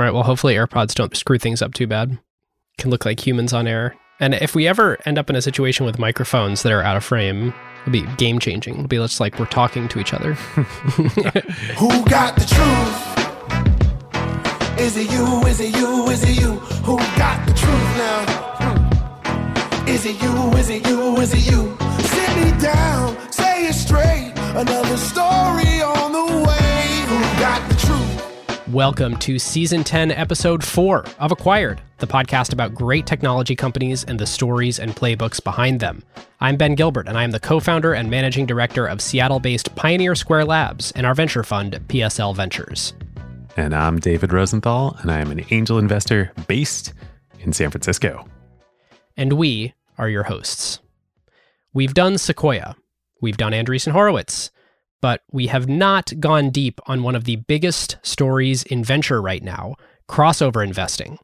All right. Well, hopefully AirPods don't screw things up too bad. Can look like humans on air. And if we ever end up in a situation with microphones that are out of frame, it'll be game changing. It'll be just like we're talking to each other. Who got the truth? Is it you? Is it you? Is it you? Who got the truth now? Is it you? Is it you? Is it you? Sit me down, say it straight. Another story on the way. Who got? Welcome to season 10, episode 4 of Acquired, the podcast about great technology companies and the stories and playbooks behind them. I'm Ben Gilbert, and I am the co founder and managing director of Seattle based Pioneer Square Labs and our venture fund, PSL Ventures. And I'm David Rosenthal, and I am an angel investor based in San Francisco. And we are your hosts. We've done Sequoia, we've done Andreessen Horowitz, but we have not gone deep on one of the biggest stories in venture right now crossover investing.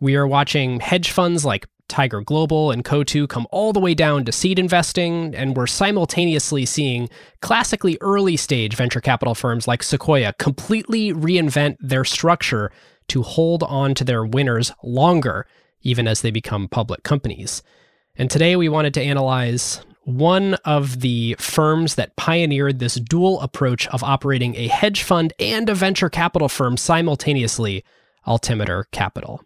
We are watching hedge funds like Tiger Global and Coatue come all the way down to seed investing, and we're simultaneously seeing classically early stage venture capital firms like Sequoia completely reinvent their structure to hold on to their winners longer, even as they become public companies. And today we wanted to analyze one of the firms that pioneered this dual approach of operating a hedge fund and a venture capital firm simultaneously, Altimeter Capital.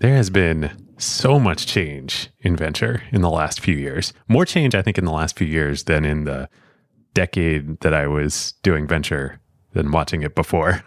There has been so much change in venture in the last few years. More change, I think, in the last few years than in the decade that I was doing venture than watching it before.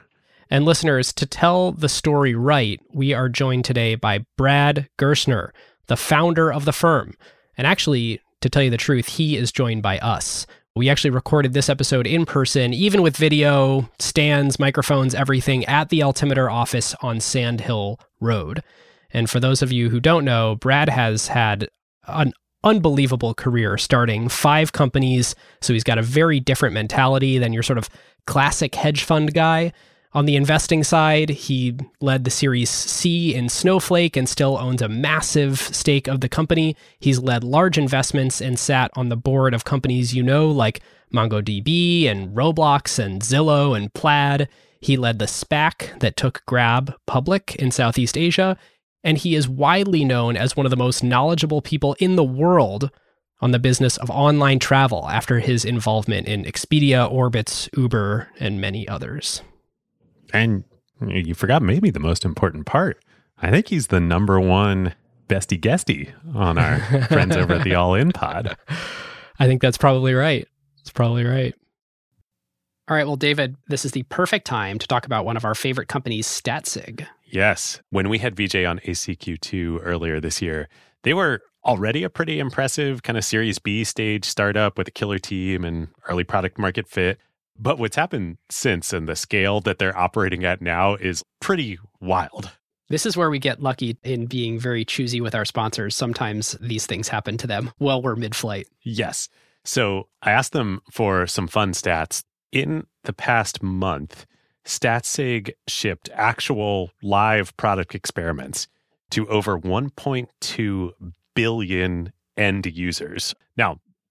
And listeners, to tell the story right, we are joined today by Brad Gerstner, the founder of the firm. And actually, to tell you the truth, he is joined by us. We actually recorded this episode in person, even with video, stands, microphones, everything at the Altimeter office on Sand Hill Road. And for those of you who don't know, Brad has had an unbelievable career starting five companies. So he's got a very different mentality than your sort of classic hedge fund guy. On the investing side, he led the Series C in Snowflake and still owns a massive stake of the company. He's led large investments and sat on the board of companies you know, like MongoDB and Roblox and Zillow and Plaid. He led the SPAC that took Grab public in Southeast Asia and he is widely known as one of the most knowledgeable people in the world on the business of online travel after his involvement in Expedia, Orbitz, Uber, and many others. And you forgot maybe the most important part. I think he's the number one bestie guesty on our friends over at the All In Pod. I think that's probably right. It's probably right. All right, well, David, this is the perfect time to talk about one of our favorite companies, Statsig. Yes. When we had VJ on ACQ2 earlier this year, they were already a pretty impressive kind of Series B stage startup with a killer team and early product market fit. But what's happened since and the scale that they're operating at now is pretty wild. This is where we get lucky in being very choosy with our sponsors. Sometimes these things happen to them while we're mid flight. Yes. So I asked them for some fun stats. In the past month, Statsig shipped actual live product experiments to over 1.2 billion end users. Now,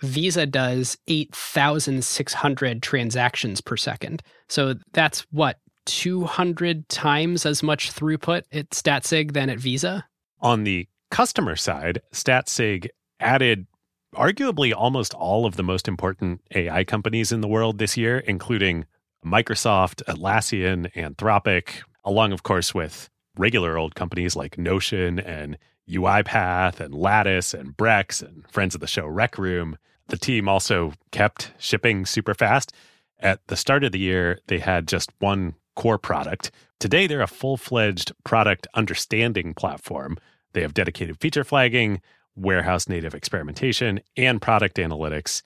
Visa does 8,600 transactions per second. So that's what, 200 times as much throughput at Statsig than at Visa? On the customer side, Statsig added arguably almost all of the most important AI companies in the world this year, including Microsoft, Atlassian, Anthropic, along, of course, with regular old companies like Notion and UiPath and Lattice and Brex and friends of the show Rec Room. The team also kept shipping super fast. At the start of the year, they had just one core product. Today, they're a full fledged product understanding platform. They have dedicated feature flagging, warehouse native experimentation, and product analytics.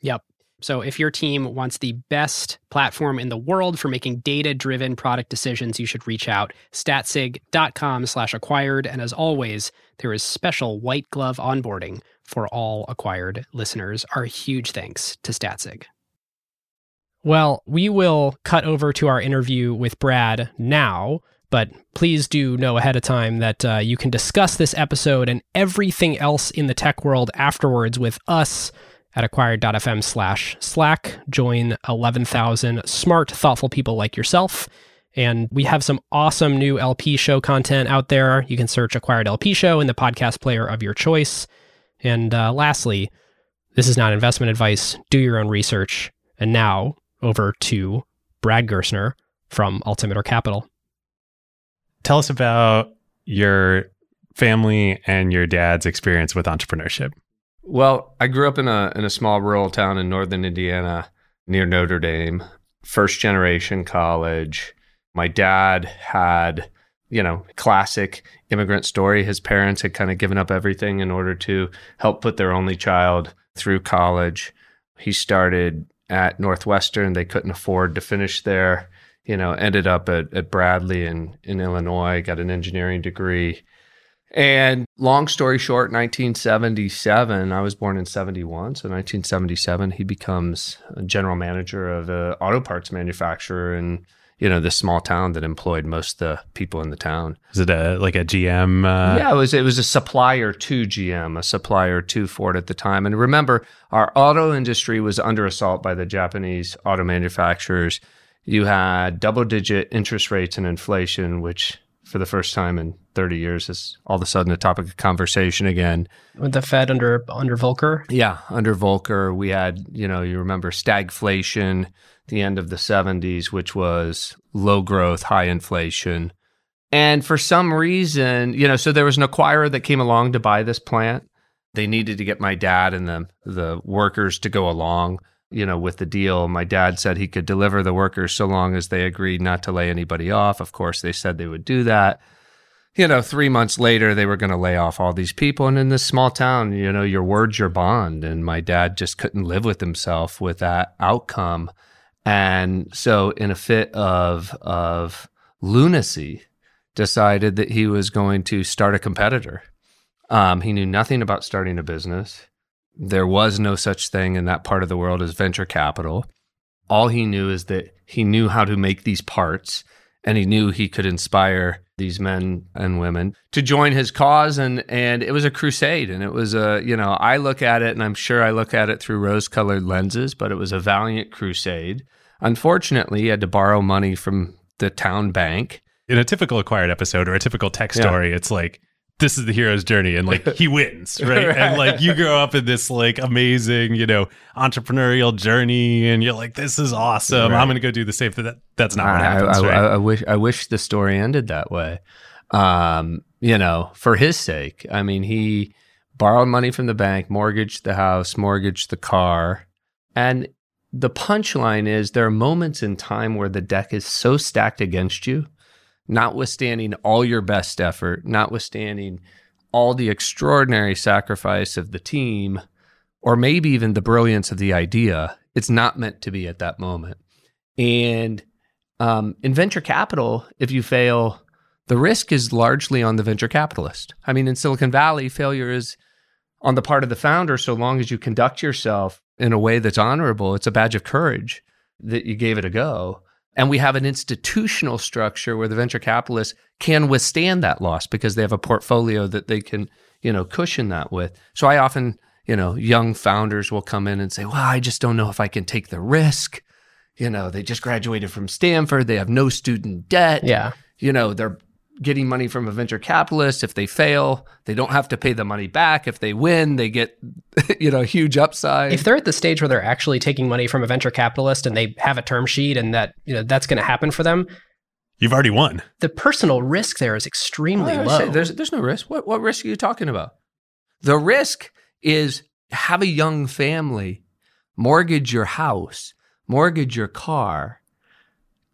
Yep. So if your team wants the best platform in the world for making data-driven product decisions, you should reach out statsig.com slash acquired. And as always, there is special white glove onboarding for all acquired listeners. Our huge thanks to Statsig. Well, we will cut over to our interview with Brad now, but please do know ahead of time that uh, you can discuss this episode and everything else in the tech world afterwards with us at acquired.fm slash slack. Join 11,000 smart, thoughtful people like yourself. And we have some awesome new LP show content out there. You can search Acquired LP Show in the podcast player of your choice. And uh, lastly, this is not investment advice. Do your own research. And now over to Brad Gerstner from Altimeter Capital. Tell us about your family and your dad's experience with entrepreneurship. Well, I grew up in a in a small rural town in northern Indiana near Notre Dame. First generation college. My dad had, you know, classic immigrant story. His parents had kind of given up everything in order to help put their only child through college. He started at Northwestern. They couldn't afford to finish there. You know, ended up at, at Bradley in, in Illinois, got an engineering degree. And long story short, 1977, I was born in 71. So 1977, he becomes a general manager of an auto parts manufacturer in, you know, this small town that employed most of the people in the town. Is it a like a GM? Uh... Yeah, it was. It was a supplier to GM, a supplier to Ford at the time. And remember, our auto industry was under assault by the Japanese auto manufacturers. You had double-digit interest rates and inflation, which for the first time in 30 years is all of a sudden a topic of conversation again. With the Fed under under Volcker? Yeah, under Volcker, we had, you know, you remember stagflation, the end of the 70s, which was low growth, high inflation. And for some reason, you know, so there was an acquirer that came along to buy this plant. They needed to get my dad and the the workers to go along you know, with the deal. My dad said he could deliver the workers so long as they agreed not to lay anybody off. Of course, they said they would do that. You know, three months later, they were going to lay off all these people. And in this small town, you know, your word's your bond. And my dad just couldn't live with himself with that outcome. And so, in a fit of, of lunacy, decided that he was going to start a competitor. Um, he knew nothing about starting a business. There was no such thing in that part of the world as venture capital. All he knew is that he knew how to make these parts and he knew he could inspire these men and women to join his cause and and it was a crusade and it was a you know I look at it and I'm sure I look at it through rose-colored lenses but it was a valiant crusade unfortunately he had to borrow money from the town bank in a typical acquired episode or a typical tech story yeah. it's like this is the hero's journey and like he wins right? right? and like you grow up in this like amazing you know entrepreneurial journey and you're like this is awesome right. i'm gonna go do the same thing that, that's not what happens I, right? I, I, wish i wish the story ended that way um you know for his sake i mean he borrowed money from the bank mortgaged the house mortgaged the car and the punchline is there are moments in time where the deck is so stacked against you notwithstanding all your best effort, notwithstanding all the extraordinary sacrifice of the team, or maybe even the brilliance of the idea, it's not meant to be at that moment. And um, in venture capital, if you fail, the risk is largely on the venture capitalist. I mean, in Silicon Valley, failure is on the part of the founder so long as you conduct yourself in a way that's honorable. It's a badge of courage that you gave it a go. And we have an institutional structure where the venture capitalists can withstand that loss because they have a portfolio that they can, you know, cushion that with. So I often, you know, young founders will come in and say, well, I just don't know if I can take the risk. You know, they just graduated from Stanford. They have no student debt. Yeah. You know, they're getting money from a venture capitalist. If they fail, they don't have to pay the money back. If they win, they get, you know, huge upside. If they're at the stage where they're actually taking money from a venture capitalist and they have a term sheet and that, you know, that's going to happen for them, you've already won. The personal risk there is extremely low. Say, there's there's no risk. What what risk are you talking about? The risk is have a young family, mortgage your house, mortgage your car,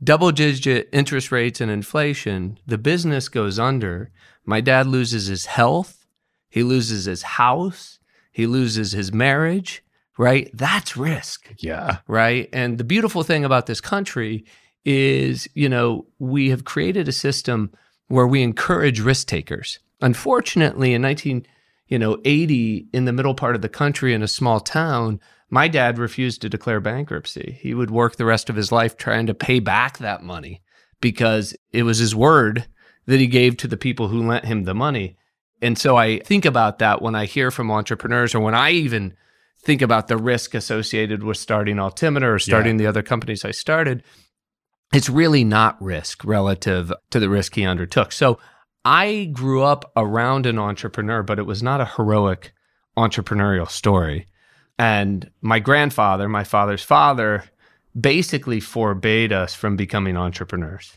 double digit interest rates and inflation, the business goes under. My dad loses his health, he loses his house, he loses his marriage, right? That's risk, Yeah. right? And the beautiful thing about this country is, you know, we have created a system where we encourage risk takers. Unfortunately, in 19, you know, 80 in the middle part of the country in a small town, my dad refused to declare bankruptcy. He would work the rest of his life trying to pay back that money because it was his word that he gave to the people who lent him the money. And so I think about that when I hear from entrepreneurs or when I even think about the risk associated with starting Altimeter or starting the other companies I started. It's really not risk relative to the risk he undertook. So I grew up around an entrepreneur, but it was not a heroic entrepreneurial story. And my grandfather, my father's father, basically forbade us from becoming entrepreneurs.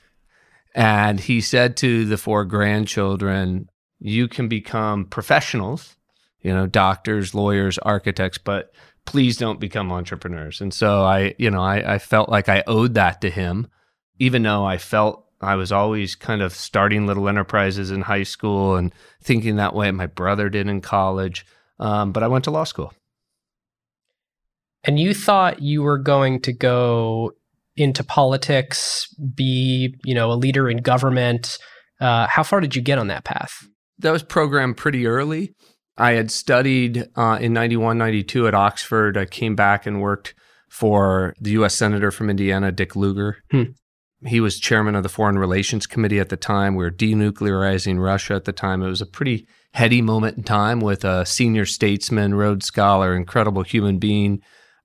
And he said to the four grandchildren, You can become professionals, you know, doctors, lawyers, architects, but please don't become entrepreneurs. And so I, you know, I, I felt like I owed that to him, even though I felt I was always kind of starting little enterprises in high school and thinking that way. My brother did in college. Um, but I went to law school. And you thought you were going to go into politics, be, you know, a leader in government. Uh, how far did you get on that path? That was programmed pretty early. I had studied uh, in 91, 92 at Oxford. I came back and worked for the U.S. Senator from Indiana, Dick Lugar. Hmm. He was chairman of the Foreign Relations Committee at the time. We were denuclearizing Russia at the time. It was a pretty heady moment in time with a senior statesman, Rhodes Scholar, incredible human being.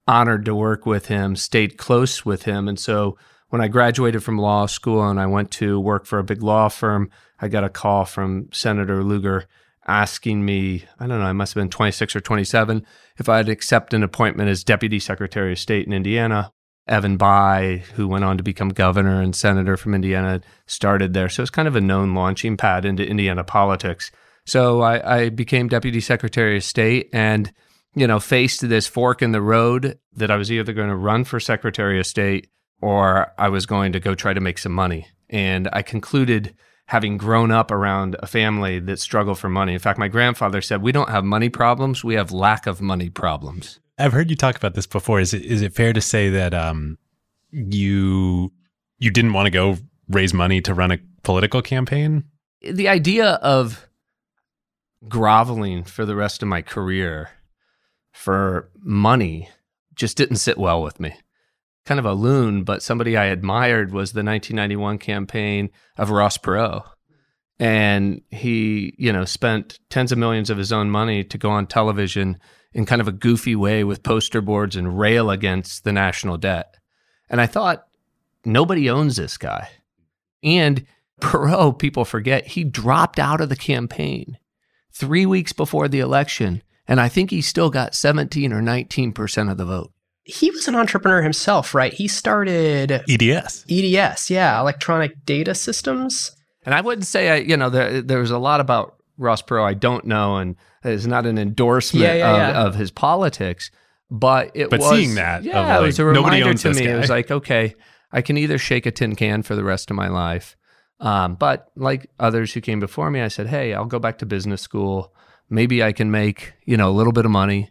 Honored to work with him, stayed close with him. And so when I graduated from law school and I went to work for a big law firm, I got a call from Senator Lugar asking me, I don't know, I must have been 26 or 27, if I'd accept an appointment as Deputy Secretary of State in Indiana. Evan Bayh, who went on to become governor and senator from Indiana, started there. So it's kind of a known launching pad into Indiana politics. So I, I became Deputy Secretary of State and, you know, faced this fork in the road that I was either going to run for Secretary of State or I was going to go try to make some money. And I concluded having grown up around a family that struggled for money. In fact, my grandfather said, We don't have money problems, we have lack of money problems. I've heard you talk about this before. Is it is it fair to say that um you you didn't want to go raise money to run a political campaign? The idea of groveling for the rest of my career for money just didn't sit well with me. Kind of a loon, but somebody I admired was the 1991 campaign of Ross Perot. And he, you know, spent tens of millions of his own money to go on television in kind of a goofy way with poster boards and rail against the national debt. And I thought, nobody owns this guy. And Perot, people forget, he dropped out of the campaign three weeks before the election. And I think he still got 17 or 19% of the vote. He was an entrepreneur himself, right? He started EDS. EDS, yeah, electronic data systems. And I wouldn't say, I, you know, there, there's a lot about Ross Perot I don't know, and it's not an endorsement Yeah, yeah, of, yeah. of his politics, but it But was seeing that of, yeah, it was a like, reminder to this me. It was like, okay, I can either shake a tin can for the rest of my life, um, but like others who came before me, I said, hey, I'll go back to business school. Maybe I can make you know a little bit of money.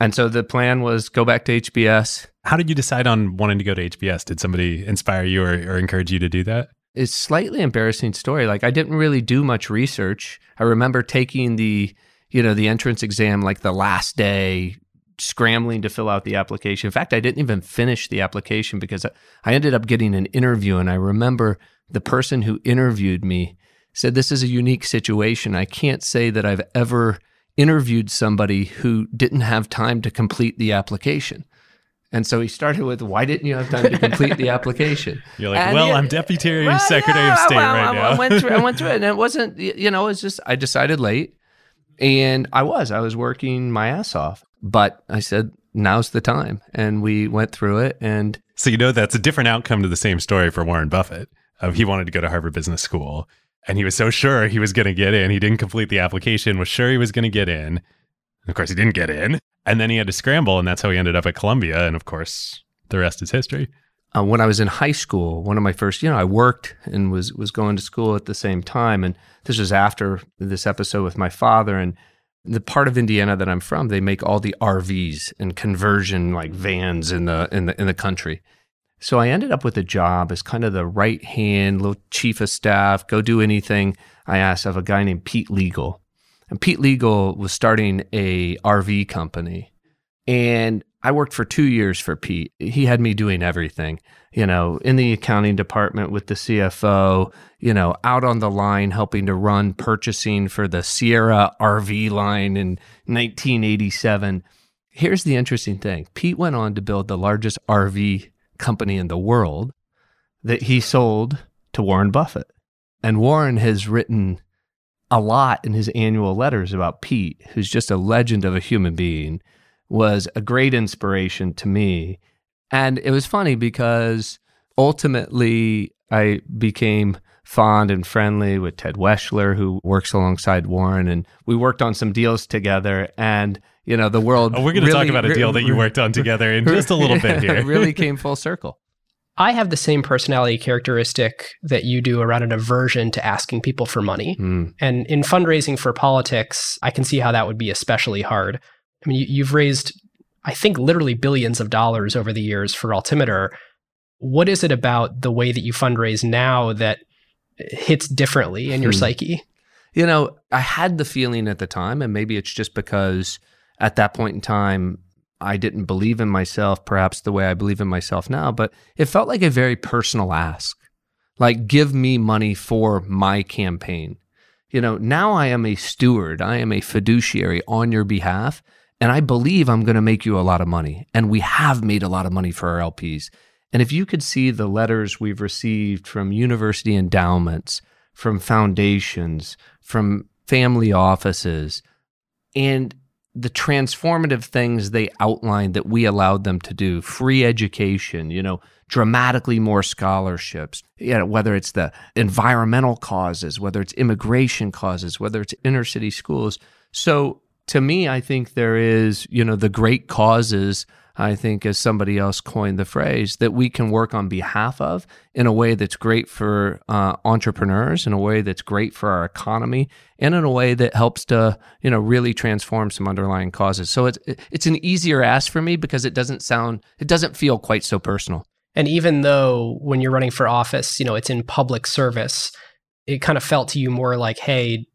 And so the plan was go back to HBS. How did you decide on wanting to go to HBS? Did somebody inspire you or, or encourage you to do that? it's slightly embarrassing story. Like I didn't really do much research. I remember taking the, you know, the entrance exam like the last day, scrambling to fill out the application. In fact, I didn't even finish the application because I- I ended up getting an interview and I remember the person who interviewed me said this is a unique situation. I can't say that I've ever interviewed somebody who didn't have time to complete the application. And so he started with, "Why didn't you have time to complete the application?" You're like, And well, yeah, I'm Deputy well, Secretary yeah, of State well, right I, now. I went through, I went through it, and it wasn't, you know, it's just I decided late, and I was, I was working my ass off, but I said now's the time, and we went through it, and So you know that's a different outcome to the same story for Warren Buffett. Of he wanted to go to Harvard Business School, and he was so sure he was going to get in. He didn't complete the application. Was sure he was going to get in. Of course, he didn't get in. And then he had to scramble, and that's how he ended up at Columbia. And of course, the rest is history. Uh, when I was in high school, one of my first, you know, I worked and was was going to school at the same time, and this was after this episode with my father. And the part of Indiana that I'm from, they make all the RVs and conversion like vans in the in the in the country. So I ended up with a job as kind of the right hand, little chief of staff, go do anything I asked of a guy named Pete Liegl. And Pete Liegl was starting a RV company. And I worked for two years for Pete. He had me doing everything, you know, in the accounting department with the CFO, you know, out on the line helping to run purchasing for the Sierra RV line in 1987. Here's the interesting thing Pete went on to build the largest RV company in the world that he sold to Warren Buffett. And Warren has written a lot in his annual letters about Pete, who's just a legend of a human being, was a great inspiration to me. And it was funny because ultimately I became fond and friendly with Ted Weschler, who works alongside Warren, and we worked on some deals together. And you know, the world. Oh, we're going to really- talk about a deal that you worked on together in just a little bit here. it really came full circle. I have the same personality characteristic that you do around an aversion to asking people for money. Mm. And in fundraising for politics, I can see how that would be especially hard. I mean, you, you've raised, I think, literally billions of dollars over the years for Altimeter. What is it about the way that you fundraise now that hits differently in your Hmm. psyche? You know, I had the feeling at the time, and maybe it's just because at that point in time, I didn't believe in myself, perhaps the way I believe in myself now, but it felt like a very personal ask. Like, give me money for my campaign. You know, now I am a steward, I am a fiduciary on your behalf, and I believe I'm going to make you a lot of money. And we have made a lot of money for our LPs. And if you could see the letters we've received from university endowments, from foundations, from family offices, and the transformative things they outlined that we allowed them to do free education, you know, dramatically more scholarships, you know, whether it's the environmental causes, whether it's immigration causes, whether it's inner city schools. So to me, I think there is, you know, the great causes. I think, as somebody else coined the phrase, that we can work on behalf of in a way that's great for uh, entrepreneurs, in a way that's great for our economy, and in a way that helps to, you know, really transform some underlying causes. So it's it's an easier ask for me because it doesn't sound, it doesn't feel quite so personal. And even though when you're running for office, you know, it's in public service, it kind of felt to you more like, hey,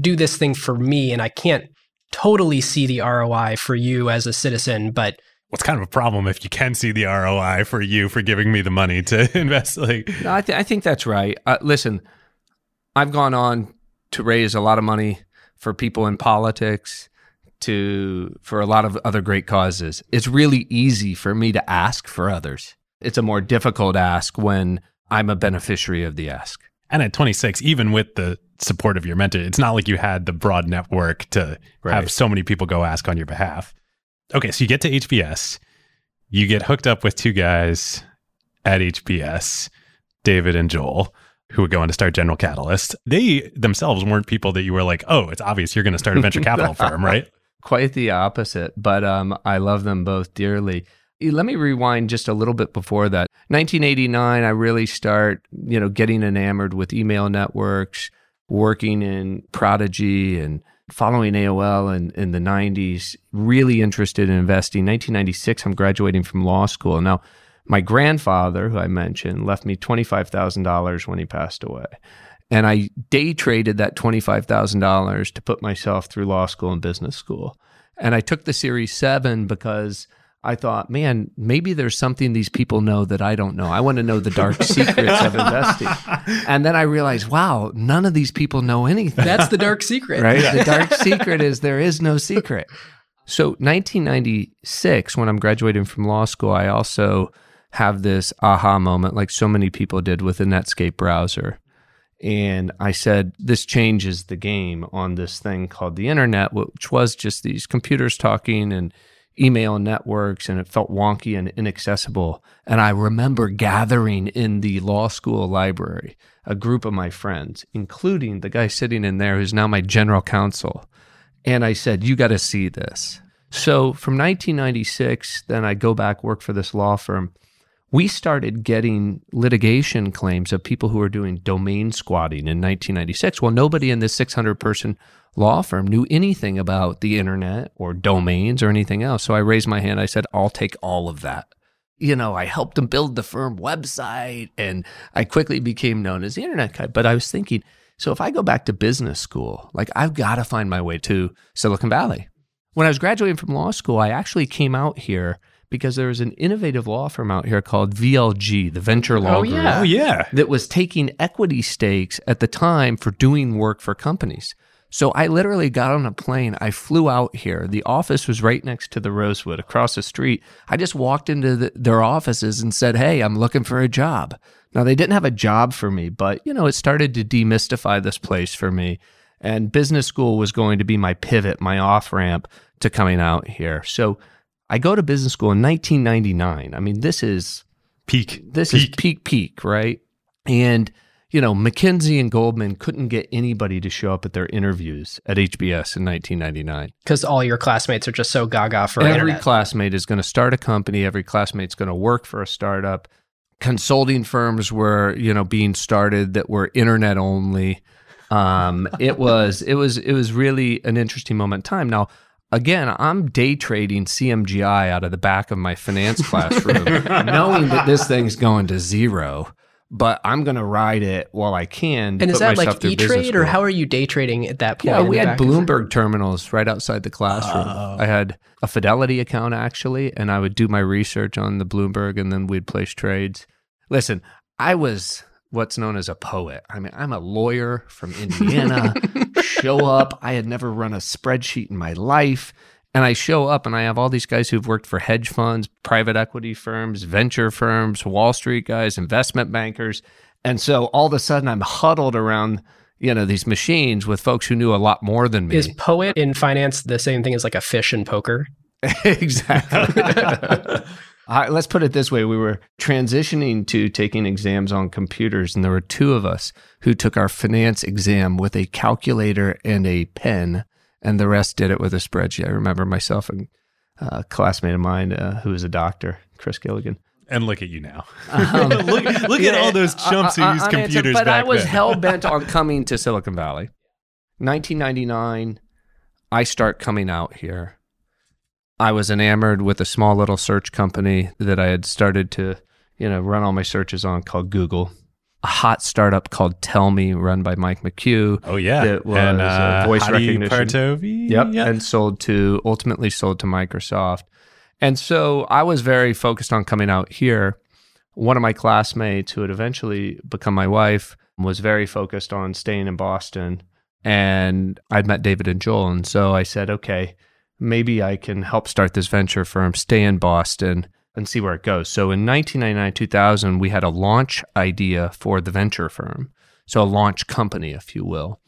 do this thing for me. And I can't totally see the ROI for you as a citizen, but What's kind of a problem if you can see the ROI for you for giving me the money to invest? Like, No, I, th- I think that's right. Uh, listen, I've gone on to raise a lot of money for people in politics, to for a lot of other great causes. It's really easy for me to ask for others. It's a more difficult ask when I'm a beneficiary of the ask. and at 26, even with the support of your mentor, it's not like you had the broad network to Right. have so many people go ask on your behalf. Okay, so you get to HBS, you get hooked up with two guys at HBS, David and Joel, who would go on to start General Catalyst. They themselves weren't people that you were like, oh, it's obvious you're going to start a venture capital firm, right? Quite the opposite, but um, I love them both dearly. Eh, Let me rewind just a little bit before that. 1989, I really start, you know, getting enamored with email networks, working in Prodigy and following AOL in, in the 90s, really interested in investing. 1996, I'm graduating from law school. Now, my grandfather, who I mentioned, left me $25,000 when he passed away. And I day traded that $25,000 to put myself through law school and business school. And I took the Series 7 because I thought, man, maybe there's something these people know that I don't know. I want to know the dark secrets of investing. And then I realized, wow, none of these people know anything that's the dark secret. right? The dark secret is there is no secret. So, 1996, when I'm graduating from law school, I also have this aha moment, like so many people did with the Netscape browser. And I said, this changes the game on this thing called the internet, which was just these computers talking and email networks, and it felt wonky and inaccessible. And I remember gathering in the law school library a group of my friends, including the guy sitting in there who's now my general counsel. And I said, You got to see this. So from 1996, then I go back work for this law firm. We started getting litigation claims of people who were doing domain squatting in 1996. Well, nobody in this 600 person law firm knew anything about the internet or domains or anything else. So I raised my hand. I said, I'll take all of that. You know, I helped them build the firm website and I quickly became known as the internet guy. But I was thinking, so if I go back to business school, like I've got to find my way to Silicon Valley. When I was graduating from law school, I actually came out here because there was an innovative law firm out here called VLG, the Venture Law Oh, Group, yeah. Oh yeah. that was taking equity stakes at the time for doing work for companies. So I literally got on a plane. I flew out here. The office was right next to the Rosewood across the street. I just walked into the, their offices and said, Hey, I'm looking for a job. Now, they didn't have a job for me, but you know, it started to demystify this place for me. And business school was going to be my pivot, my off ramp to coming out here. So I go to business school in 1999. I mean, this is Peak. this is peak peak, right? And you know, McKinsey and Goldman couldn't get anybody to show up at their interviews at HBS in 1999. Because all your classmates are just so gaga for every internet. classmate is going to start a company. Every classmate's going to work for a startup. Consulting firms were, you know, being started that were internet only. Um, it was, it was, it was really an interesting moment in time. Now, again, I'm day trading CMGI out of the back of my finance classroom, knowing that this thing's going to zero. But I'm going to ride it while I can. and is that like E Trade or how are you day trading at that point? Yeah, we had? Bloomberg terminals right outside the classroom. Oh. I had a Fidelity account actually, and I would do my research on the Bloomberg and then we'd place trades. Listen, I was what's known as a poet. I mean, I'm a lawyer from Indiana. show up. I had never run a spreadsheet in my life. And I show up and I have all these guys who've worked for hedge funds, private equity firms, venture firms, Wall Street guys, investment bankers. And so all of a sudden I'm huddled around, you know, these machines with folks who knew a lot more than me. Is poet in finance the same thing as like a fish in poker? exactly. Uh, let's put it this way we were transitioning to taking exams on computers, and there were two of us who took our finance exam with a calculator and a pen, and the rest did it with a spreadsheet. I remember myself and uh, a classmate of mine uh, who was a doctor, Chris Gilligan. And look at you now. Um, look look at all those chumps who Uh, uh, use computers But back I was hell bent on coming to Silicon Valley. 1999, I start coming out here. I was enamored with a small little search company that I had started to, you know, run all my searches on called Google. A hot startup called Tellme, run by Mike McCue. Oh yeah, It was, and uh, voice Hadi recognition. Partovi. Yep. Yeah. And sold to ultimately sold to Microsoft. And so I was very focused on coming out here. One of my classmates who had eventually become my wife was very focused on staying in Boston. And I'd met David and Joel. And so I said, okay, maybe I can help start this venture firm, stay in Boston and see where it goes. So in 1999, 2000, we had a launch idea for the venture firm. So a launch company, if you will,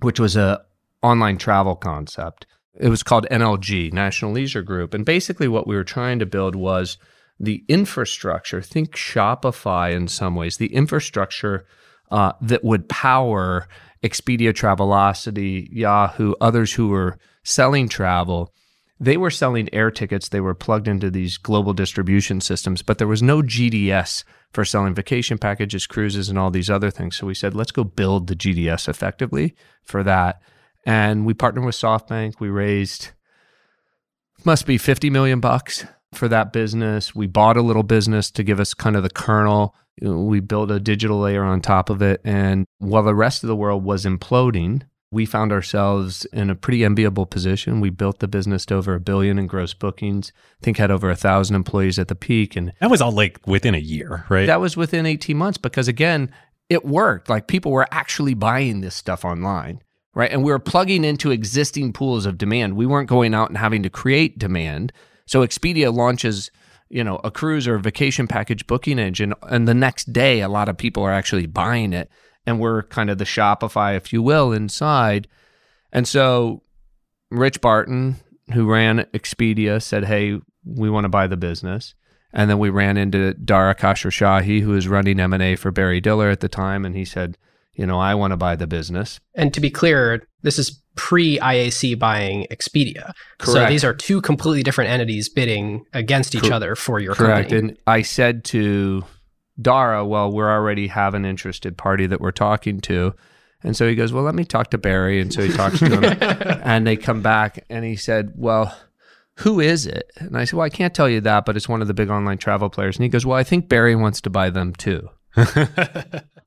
which was a online travel concept. It was called NLG, National Leisure Group. And basically, what we were trying to build was the infrastructure, think Shopify in some ways, the infrastructure uh, that would power Expedia, Travelocity, Yahoo, others who were selling travel. They were selling air tickets. They were plugged into these global distribution systems, but there was no GDS for selling vacation packages, cruises, and all these other things. So we said, let's go build the GDS effectively for that. And we partnered with SoftBank. We raised must be 50 million bucks for that business. We bought a little business to give us kind of the kernel. We built a digital layer on top of it. And while the rest of the world was imploding, we found ourselves in a pretty enviable position. We built the business to over a billion in gross bookings. I think had over a thousand employees at the peak. And that was all like within a year, right? that was within 18 months because again, it worked. Like people were actually buying this stuff online, right? And we were plugging into existing pools of demand. We weren't going out and having to create demand. So Expedia launches, you know, a cruise or a vacation package booking engine, and the next day, a lot of people are actually buying it, and we're kind of the Shopify, if you will, inside. And so, Rich Barton, who ran Expedia, said, "Hey, we want to buy the business." And then we ran into Dara Khosrowshahi, who was running M and A for Barry Diller at the time, and he said, "You know, I want to buy the business." And to be clear, this is pre IAC buying Expedia. Correct. So these are two completely different entities bidding against each Cor- other for your Correct. company. And I said to Dara, well, we're already have an interested party that we're talking to. And so he goes, well, let me talk to Barry. And so he talks to him and they come back and he said, well, who is it? And I said, well, I can't tell you that, but it's one of the big online travel players. And he goes, well, I think Barry wants to buy them too.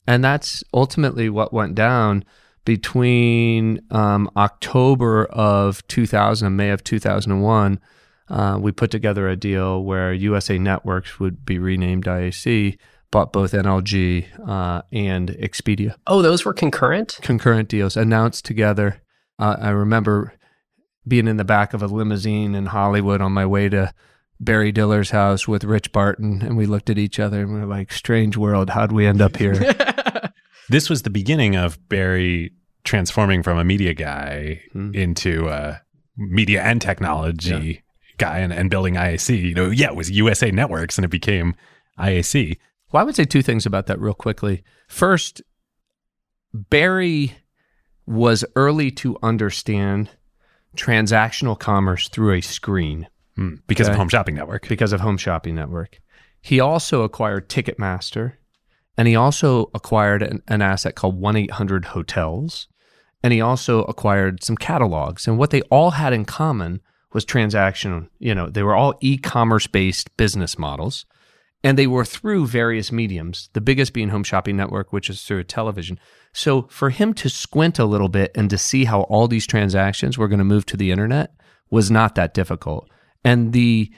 And that's ultimately what went down between um, October of 2000 and May of 2001. Uh, we put together a deal where USA Networks would be renamed IAC, bought both NLG uh, and Expedia. oh, those were concurrent? Concurrent deals announced together. Uh, I remember being in the back of a limousine in Hollywood on my way to Barry Diller's house with Rich Barton, and we looked at each other and we were like, "Strange world. How'd we end up here?" This was the beginning of Barry transforming from a media guy Hmm. into a media and technology guy and, and building IAC. You know, yeah, it was USA Networks and it became IAC. Well, I would say two things about that real quickly. First, Barry was early to understand transactional commerce through a screen Hmm, because of Home Shopping Network. because of Home Shopping Network. He also acquired Ticketmaster and he also acquired an, an asset called 1 800 Hotels. And he also acquired some catalogs. And what they all had in common was transaction. You know, they were all e commerce based business models. And they were through various mediums, the biggest being Home Shopping Network, which is through television. So for him to squint a little bit and to see how all these transactions were going to move to the internet was not that difficult. And the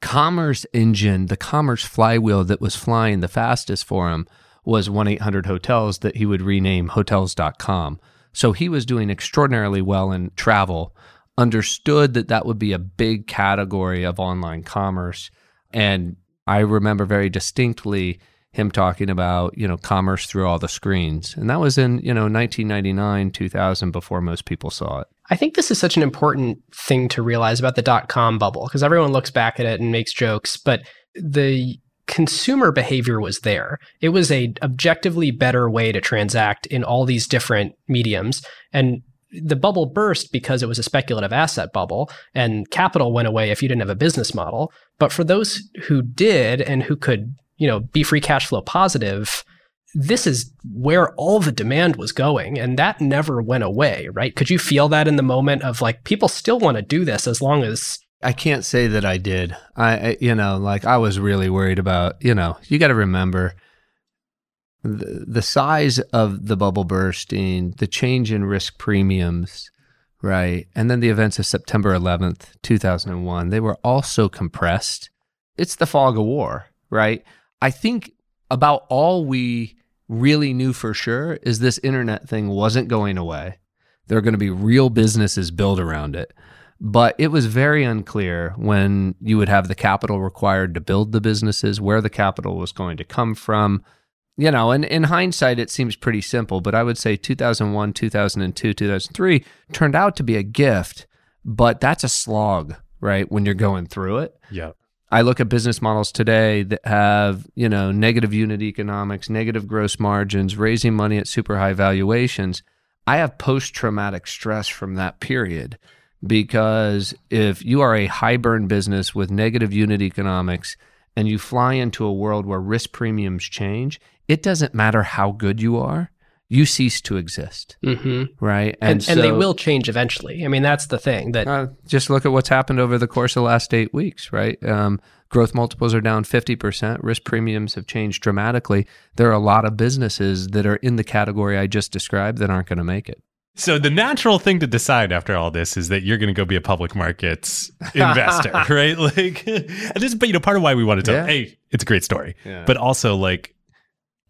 commerce engine, the commerce flywheel that was flying the fastest for him was 1 800 Hotels that he would rename hotels.com. So he was doing extraordinarily well in travel, understood that that would be a big category of online commerce. And I remember very distinctly him talking about, you know, commerce through all the screens. And that was in, you know, 1999, 2000 before most people saw it. I think this is such an important thing to realize about the dot com bubble because everyone looks back at it and makes jokes, but the consumer behavior was there. It was a objectively better way to transact in all these different mediums and the bubble burst because it was a speculative asset bubble and capital went away if you didn't have a business model. But for those who did and who could, you know, be free cash flow positive, this is where all the demand was going and that never went away right could you feel that in the moment of like people still want to do this as long as I can't say that I did. I, you know, like I was really worried about, you know, you got to remember the, the size of the bubble bursting, the change in risk premiums, right? And then the events of September 11th, 2001, they were also compressed. It's the fog of war, right? I think about all we really knew for sure is this internet thing wasn't going away. There are going to be real businesses built around it. But it was very unclear when you would have the capital required to build the businesses, where the capital was going to come from. You know, and in hindsight, it seems pretty simple, but I would say 2001, 2002, 2003 turned out to be a gift, but that's a slog, right? When you're going through it. Yeah. I look at business models today that have, you know, negative unit economics, negative gross margins, raising money at super high valuations. I have post traumatic stress from that period because if you are a high burn business with negative unit economics and you fly into a world where risk premiums change, it doesn't matter how good you are, you cease to exist, mm-hmm. right? and, and, they will change eventually i mean that's the thing that uh, just look at what's happened over the course of the last eight weeks, right? Um, growth multiples are down 50%. Risk premiums have changed dramatically. There are a lot of businesses that are in the category I just described that aren't going to make it. So the natural thing to decide after all this is that you're going to go be a public markets investor, right? Like, and this is, but you know, part of why we want to tell, Yeah. hey, it's a great story, Yeah. but also like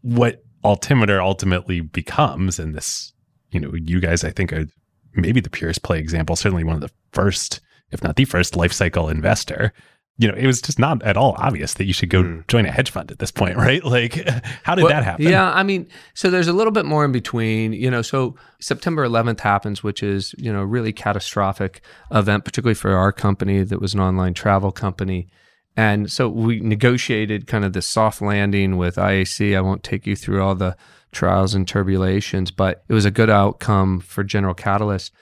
what Altimeter ultimately becomes, and this, you know, you guys, I think, are maybe the purest play example, certainly one of the first, if not the first, life cycle investor. You know, it was just not at all obvious that you should go Mm. join a hedge fund at this point, right? Like, how did Well, that happen? Yeah, I mean, so there's a little bit more in between, you know. So September 11th happens, which is you know really catastrophic event, particularly for our company that was an online travel company, And so we negotiated kind of this soft landing with IAC. I won't take you through all the trials and tribulations, but it was a good outcome for General Catalyst.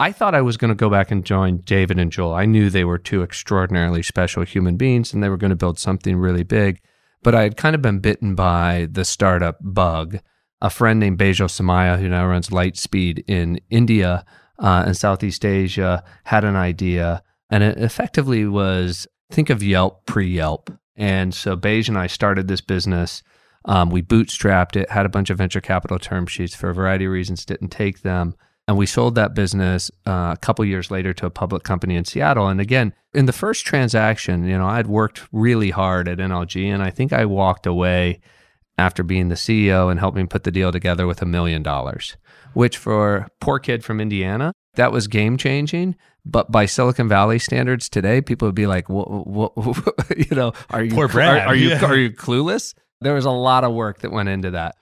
I thought I was going to go back and join David and Joel. I knew they were two extraordinarily special human beings and they were going to build something really big. But I had kind of been bitten by the startup bug. A friend named Bejul Somaia, who now runs Lightspeed in India uh, and Southeast Asia, had an idea. And it effectively was think of Yelp pre Yelp. And so Beige and I started this business. Um, we bootstrapped it, had a bunch of venture capital term sheets for a variety of reasons, didn't take them. And we sold that business uh, a couple years later to a public company in Seattle. And again, in the first transaction, you know, I'd worked really hard at NLG, and I think I walked away after being the CEO and helping put the deal together with a million dollars, which for a poor kid from Indiana, that was game changing. But by Silicon Valley standards today, people would be like, "What? what, you know, are you Poor Brad. Are, are you Yeah. are you clueless?" There was a lot of work that went into that.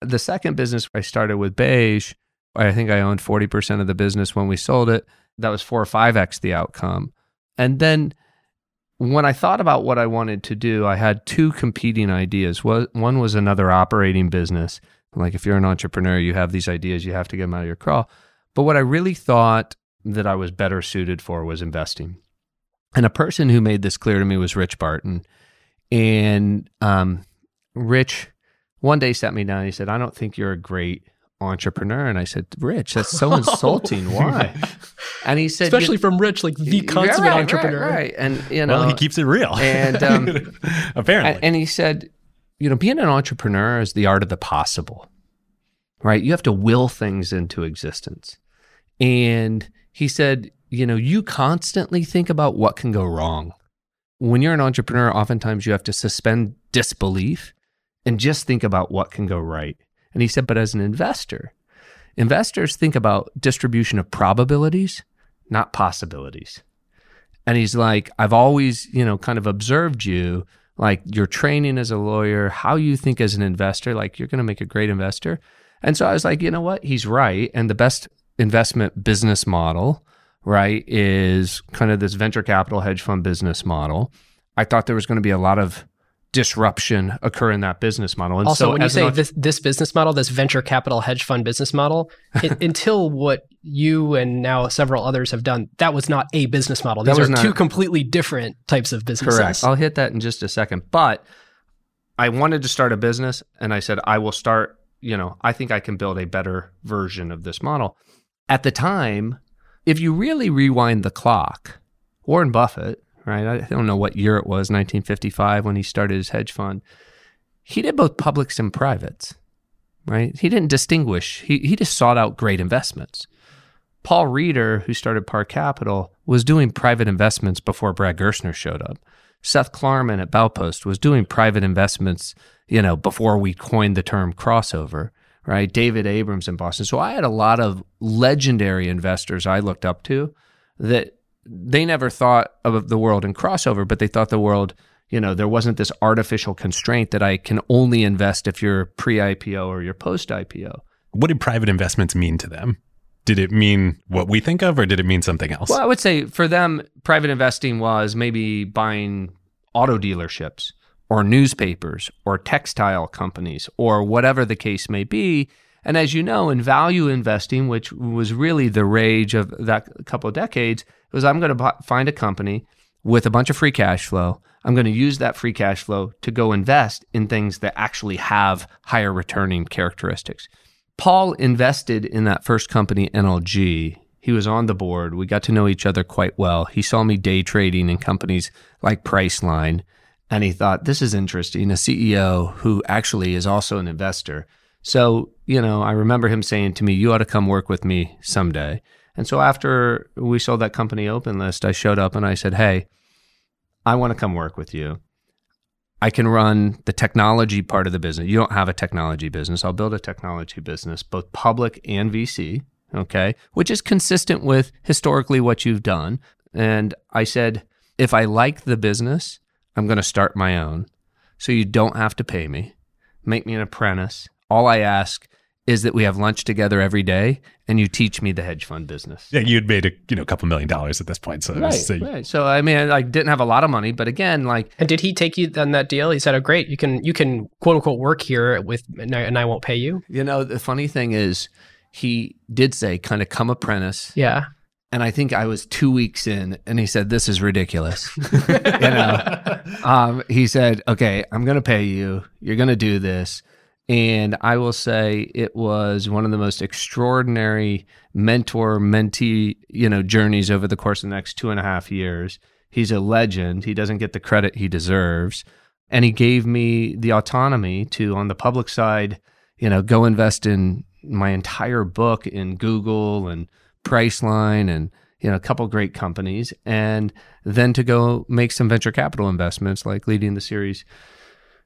The second business I started with Bejul, I think I owned 40% of the business when we sold it. That was four or 5x the outcome. And then when I thought about what I wanted to do, I had two competing ideas. One was another operating business. Like if you're an entrepreneur, you have these ideas, you have to get them out of your crawl. But what I really thought that I was better suited for was investing. And a person who made this clear to me was Rich Barton. And um, Rich one day sat me down and he said, I don't think you're a great entrepreneur. And I said, Rich, that's so insulting. Why? And he said, Especially from Rich, like the consummate right, entrepreneur. Right, right. And, you know, well, he keeps it real. and, um, apparently. and, and he said, you know, being an entrepreneur is the art of the possible, right? You have to will things into existence. And he said, you know, you constantly think about what can go wrong. When you're an entrepreneur, oftentimes you have to suspend disbelief and just think about what can go right. And he said, but as an investor, investors think about distribution of probabilities, not possibilities. And he's like, I've always, you know, kind of observed you, like your training as a lawyer, how you think as an investor, like you're going to make a great investor. And so I was like, you know what? He's right. And the best investment business model, right, is kind of this venture capital hedge fund business model. I thought there was going to be a lot of disruption occur in that business model. And Also, so when you say entre- this, this business model, this venture capital hedge fund business model, it, until what you and now several others have done, that was not a business model. That These was are not- two completely different types of businesses. Correct. I'll hit that in just a second. But I wanted to start a business and I said, I will start, you know, I think I can build a better version of this model. At the time, if you really rewind the clock, Warren Buffett, right? I don't know what year it was, 1955 when he started his hedge fund. He did both publics and privates, right? He didn't distinguish. He he just sought out great investments. Paul Reeder, who started PAR Capital, was doing private investments before Brad Gerstner showed up. Seth Klarman at Baupost was doing private investments, you know, before we coined the term crossover, right? David Abrams in Boston. So I had a lot of legendary investors I looked up to that they never thought of the world in crossover, but they thought the world, you know, there wasn't this artificial constraint that I can only invest if you're pre IPO or you're post IPO. what did private investments mean to them? Did it mean what we think of, or did it mean something else? Well, I would say for them, private investing was maybe buying auto dealerships or newspapers or textile companies or whatever the case may be. And as you know, in value investing, which was really the rage of that couple of decades, was I'm going to find a company with a bunch of free cash flow. I'm going to use that free cash flow to go invest in things that actually have higher returning characteristics. Paul invested in that first company, NLG. He was on the board. We got to know each other quite well. He saw me day trading in companies like Priceline, and he thought, this is interesting. A CEO who actually is also an investor. So, you know, I remember him saying to me, You ought to come work with me someday. And so after we sold that company OpenList, I showed up and I said, Hey, I want to come work with you. I can run the technology part of the business. You don't have a technology business. I'll build a technology business, both public and VC, okay, which is consistent with historically what you've done. And I said, if I like the business, I'm going to start my own. So you don't have to pay me. Make me an apprentice. All I ask is that we have lunch together every day and you teach me the hedge fund business. Yeah, you'd made a you know couple million dollars at this point, so it was, Right, so right. So I mean, I like, didn't have a lot of money, but again, like And did he take you on that deal? He said, "Oh, great, you can you can quote unquote work here with, and I, and I won't pay you." you know, the funny thing is, he did say, kind of come apprentice, Yeah, and I think I was two weeks in, and he said, "This is ridiculous." you know, um, he said, "Okay, I'm going to pay you. You're going to do this." And I will say it was one of the most extraordinary mentor mentee, you know, journeys over the course of the next two and a half years. He's a legend. He doesn't get the credit he deserves. And he gave me the autonomy to, on the public side, you know, go invest in my entire book in Google and Priceline and you know a couple great companies, and then to go make some venture capital investments, like leading the series,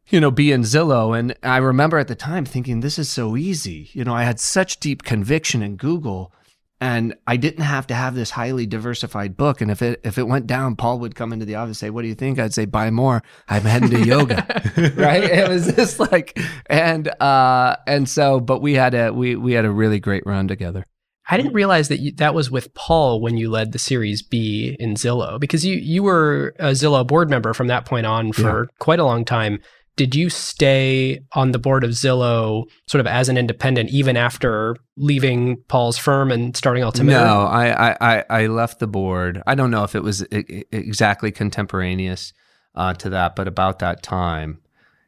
you know, be in Zillow. And I remember at the time thinking, this is so easy. You know, I had such deep conviction in Google. And I didn't have to have this highly diversified book. And if it if it went down, Paul would come into the office and say, "What do you think?" I'd say, "Buy more. I'm heading to yoga." right? It was just like, and uh, and so, but we had a we we had a really great run together. I didn't realize that you, that was with Paul when you led the Series B in Zillow because you you were a Zillow board member from that point on for quite a long time. Did you stay on the board of Zillow sort of as an independent even after leaving Paul's firm and starting Altimeter? No, I, I I left the board. I don't know if it was exactly contemporaneous uh, to that, but about that time,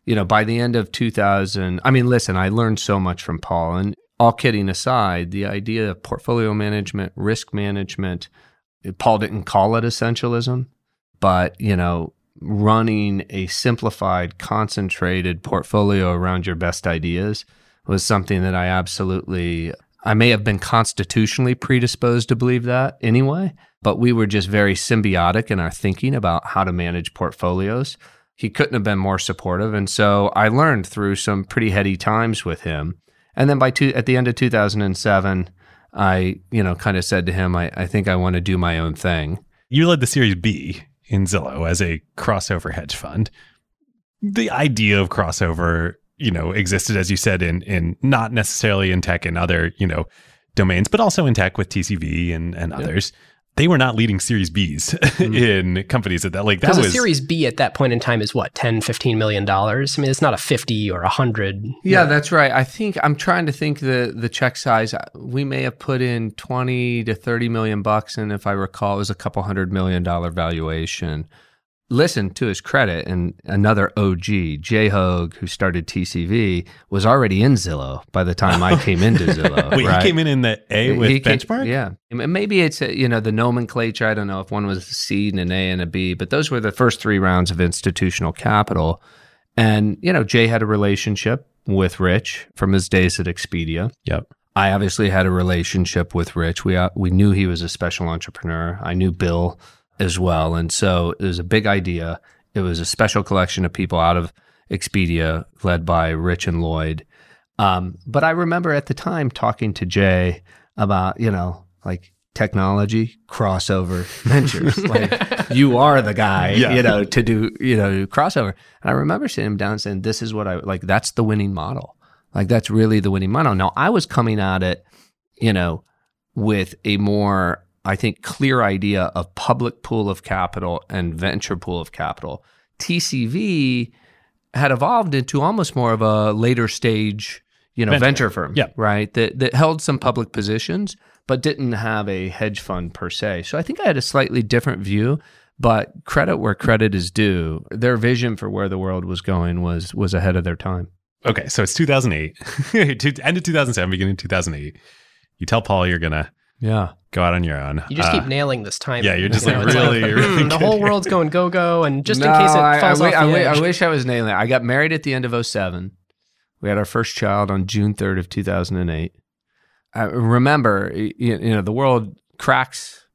you know, by the end of 2000, I mean, listen, I learned so much from Paul, and all kidding aside, the idea of portfolio management, risk management, Paul didn't call it essentialism, but you know, running a simplified, concentrated portfolio around your best ideas was something that I absolutely I may have been constitutionally predisposed to believe that anyway, but we were just very symbiotic in our thinking about how to manage portfolios. He couldn't have been more supportive, and so I learned through some pretty heady times with him. And then by two, at the end of 2007, I you know kind of said to him, I, I think I want to do my own thing. you led the Series B in Zillow as a crossover hedge fund. The idea of crossover, you know, existed as you said in in not necessarily in tech and other, you know, domains, but also in tech with TCV and and others. They were not leading Series Bs mm. in companies at that like that was a Series B at that point in time is what, 10, 15 million dollars? I mean, it's not a 50 or a 100. Yeah, that's right. I think I'm trying to think the the check size. We may have put in 20 to 30 million bucks, and if I recall, it was a couple hundred million dollar valuation. Listen to his credit, and another OG, Jay Hoag, who started TCV, was already in Zillow by the time I came into Zillow. Wait, right? he came in in the A with He came- benchmark? yeah. And Maybe it's, uh, you know, the nomenclature. I don't know if one was a C and an A and a B, but those were the first three rounds of institutional capital. And, you know, Jay had a relationship with Rich from his days at Expedia. Yep. I obviously had a relationship with Rich. We, uh, we knew he was a special entrepreneur. I knew Bill as well. And so it was a big idea. It was a special collection of people out of Expedia led by Rich and Lloyd. Um, but I remember at the time talking to Jay about, you know, like technology crossover ventures. like you are the guy, Yeah. you know, to do, you know, crossover. And I remember sitting him down and saying, this is what I like, that's the winning model. Like that's really the winning model. Now I was coming at it, you know, with a more, I think, clear idea of public pool of capital and venture pool of capital. TCV had evolved into almost more of a later stage, you know, Venture. venture, firm, Yeah. right? That that held some public positions, but didn't have a hedge fund per se. So I think I had a slightly different view. But credit where credit is due. Their vision for where the world was going was was ahead of their time. Okay, so it's 2008, to, end of 2007, beginning of 2008. You tell Paul you're gonna Yeah. Go out on your own. You just Uh, keep nailing this time. yeah, you're just, You like, it's really, really "Hmm, the whole world's going go go, and just in case it I- falls I, off wi- the I, edge. I wish I was nailing it. I got married at the end of 07. We had our first child on June 3rd of 2008. I remember, you, you know, the world cracks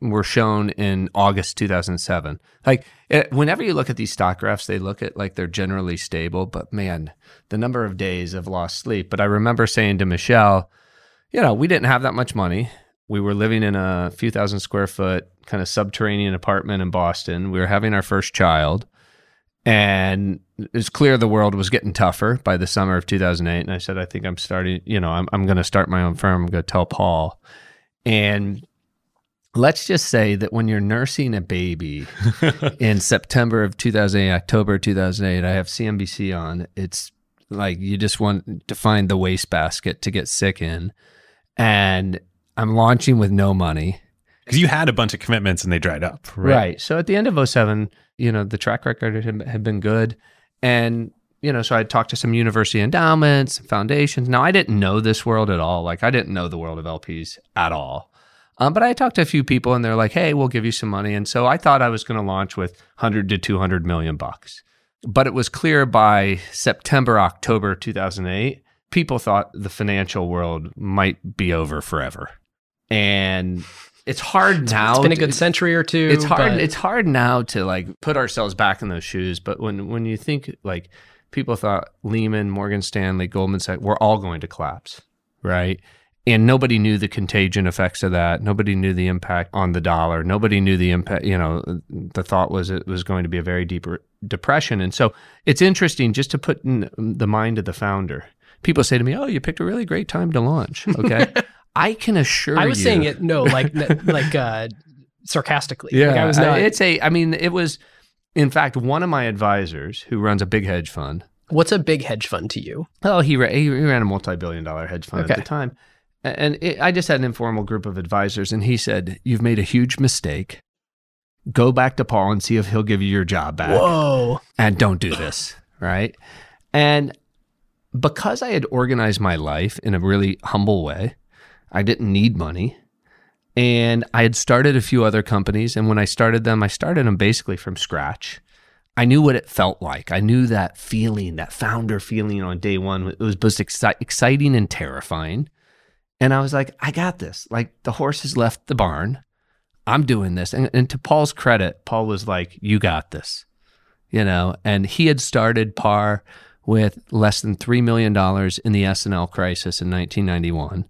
were shown in August 2007. Like it, whenever you look at these stock graphs, they look at like they're generally stable, but man, the number of days of lost sleep. But I remember saying to Michelle, you know, we didn't have that much money. We were living in a few thousand square foot kind of subterranean apartment in Boston. We were having our first child. And it was clear the world was getting tougher by the summer of 2008. And I said, I think I'm starting, you know, I'm, I'm going to start my own firm. I'm going to tell Paul. And let's just say that when you're nursing a baby in September of 2008, October 2008, I have CNBC on. It's like you just want to find the wastebasket to get sick in. And I'm launching with no money. Because you had a bunch of commitments and they dried up. Right. Right. So at the end of 07, you know, the track record had, had been good. And, you know, so I talked to some university endowments, foundations. Now, I didn't know this world at all. Like, I didn't know the world of LPs at all. Um, but I talked to a few people and they're like, hey, we'll give you some money. And so I thought I was going to launch with 100 to 200 million bucks. But it was clear by September, October 2008, people thought the financial world might be over forever. And it's hard now. It's been a good century or two. it's hard but- it's hard now to like put ourselves back in those shoes. But when when you think like people thought lehman morgan stanley goldman sachs we're all going to collapse right? And nobody knew the contagion effects of that. Nobody knew the impact on the dollar. Nobody knew the impact you know the thought was it was going to be a very deep depression. And so it's interesting just to put in the mind of the founder. People say to me oh you picked a really great time to launch. Okay i can assure you. I was you saying it no, like like uh, sarcastically. yeah, like I was not. it's a. I mean, it was. In fact, one of my advisors who runs a big hedge fund. what's a big hedge fund to you? Oh, he ra- he ran a multi-billion-dollar hedge fund Okay. at the time, and it, I just had an informal group of advisors, and he said, "You've made a huge mistake. Go back to Paul and see if he'll give you your job back, Whoa. and don't do this." Right, and because I had organized my life in a really humble way, I didn't need money. And I had started a few other companies. And when I started them, I started them basically from scratch. I knew what it felt like. I knew that feeling, that founder feeling on day one. It was both exci- exciting and terrifying. And I was like, I got this. Like the horse has left the barn. I'm doing this. And, and to Paul's credit, Paul was like, You got this. You know, and he had started PAR with less than $3 million in the S&L crisis in 1991.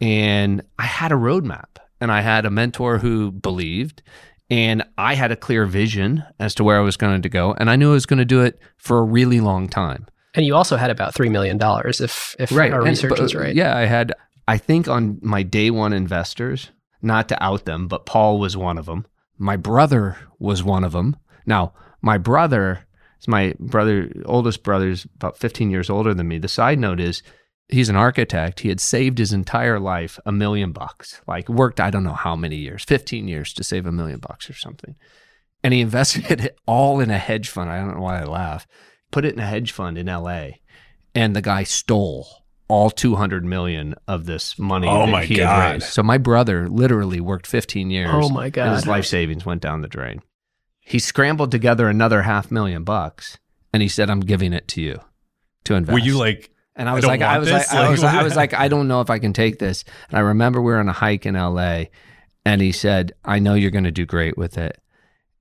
And I had a roadmap and I had a mentor who believed, and I had a clear vision as to where I was going to go. And I knew I was going to do it for a really long time. And you also had about three million dollars, if if our and- research but, is right. Yeah, I had, I think on my day one investors, not to out them, but Paul was one of them. My brother was one of them. Now, my brother is my brother, oldest brother is about 15 years older than me. The side note is he's an architect. He had saved his entire life a million bucks, like worked, I don't know how many years, 15 years to save a million bucks or something. And he invested it all in a hedge fund. I don't know why I laugh. Put it in a hedge fund in LA. And the guy stole all 200 million of this money Oh that my he had God. raised. So my brother literally worked 15 years. Oh my And his life savings went down the drain. He scrambled together another half million bucks and he said, I'm giving it to you to invest. Were you like, And I I was don't like, I was like, I was, Like, I was like, I don't know if I can take this. And I remember we were on a hike in LA, and he said, I know you're going to do great with it.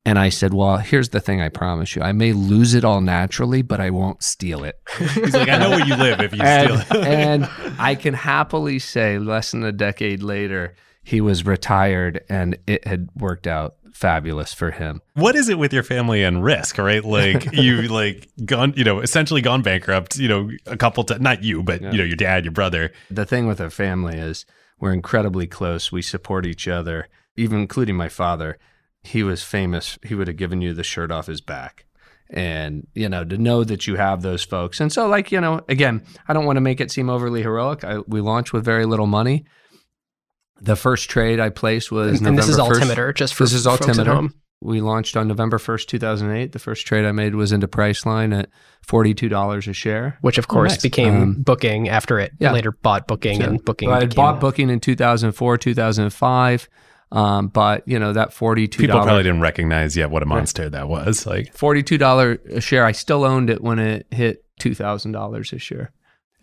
And I said, Well, here's the thing I promise you. I may lose it all naturally, but I won't steal it. he's like, I know where you live if you and, steal it. and I can happily say, less than a decade later, he was retired and it had worked out fabulous for him. what is it with your family and risk, right? Like you've like gone, you know, essentially gone bankrupt, you know, a couple times, not you, but you know, your dad, your brother. The thing with our family is we're incredibly close. We support each other, even including my father. He was famous. He would have given you the shirt off his back. And, you know, to know that you have those folks. And so, like, you know, again, I don't want to make it seem overly heroic. I, we launched with very little money. The first trade I placed was and this is November 1st. altimeter, just for This is folks at altimeter. home. We launched on November 1st, 2008. The first trade I made was into Priceline at $42 a share. which of course nice. became Um, Booking after it yeah. later bought Booking So and Booking. I had became- bought Booking in 2004, 2005. Um, but, you know, that $42. People probably didn't recognize yet what a monster that was. Like, $42 a share. I still owned it when it hit $2,000 a share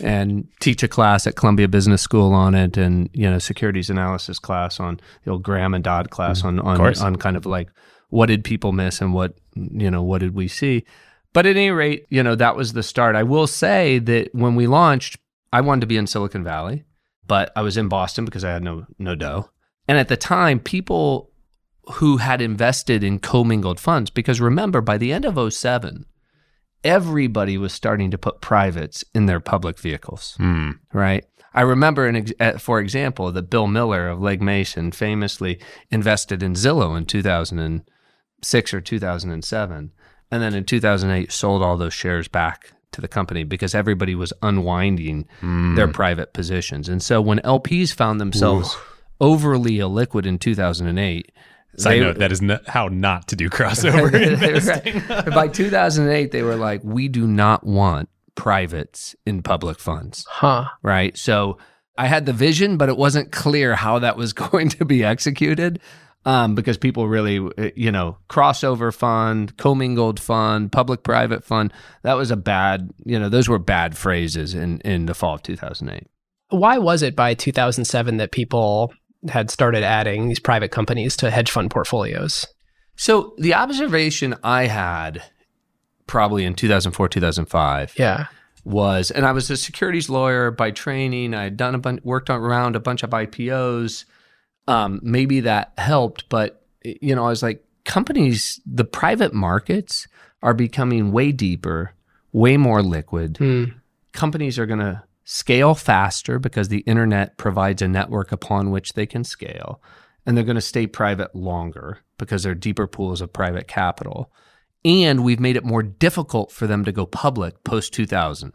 and teach a class at Columbia Business School on it and, you know, securities analysis class on the old Graham and Dodd class mm, on, on, on kind of like what did people miss and what, you know, what did we see? But at any rate, you know, that was the start. I will say that when we launched, I wanted to be in Silicon Valley, but I was in Boston because I had no, no dough. And at the time, people who had invested in commingled funds, because remember, by the end of 07, everybody was starting to put privates in their public vehicles, Hmm. right? I remember, an ex- uh, for example, that Bill Miller of Legg Mason famously invested in Zillow in 2006 or 2007. And then in 2008, sold all those shares back to the company because everybody was unwinding Hmm. their private positions. And so when LPs found themselves overly illiquid in 2008, Side they- note, that is not how not to do crossover investing. Right. By 2008, they were like, we do not want privates in public funds, Huh. right? So I had the vision, but it wasn't clear how that was going to be executed um, because people really, uh, you know, crossover fund, commingled fund, public private fund, that was a bad, you know, those were bad phrases in, in the fall of 2008. Why was it by 2007 that people had started adding these private companies to hedge fund portfolios? So the observation I had probably in 2004, 2005 Yeah. was, and I was a securities lawyer by training. I had done a bunch, worked on, around a bunch of IPOs. Um, maybe that helped, but you know, I was like, companies, the private markets are becoming way deeper, way more liquid. Hmm. Companies are going to scale faster because the internet provides a network upon which they can scale, and they're going to stay private longer because they're deeper pools of private capital. And we've made it more difficult for them to go public post 2000.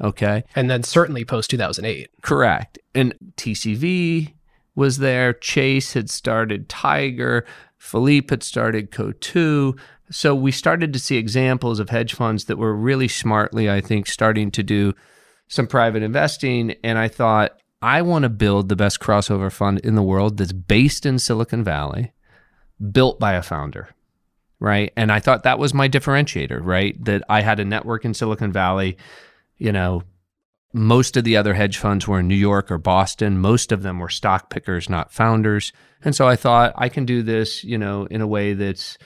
Okay. And then certainly post 2008. Correct. And TCV was there. Chase had started Tiger. Philippe had started Coatue. So we started to see examples of hedge funds that were really smartly, I think, starting to do some private investing. And I thought, I want to build the best crossover fund in the world that's based in Silicon Valley, built by a founder. Right. And I thought that was my differentiator, right? That I had a network in Silicon Valley, you know, most of the other hedge funds were in New York or Boston. Most of them were stock pickers, not founders. And so I thought I can do this, you know, in a way that's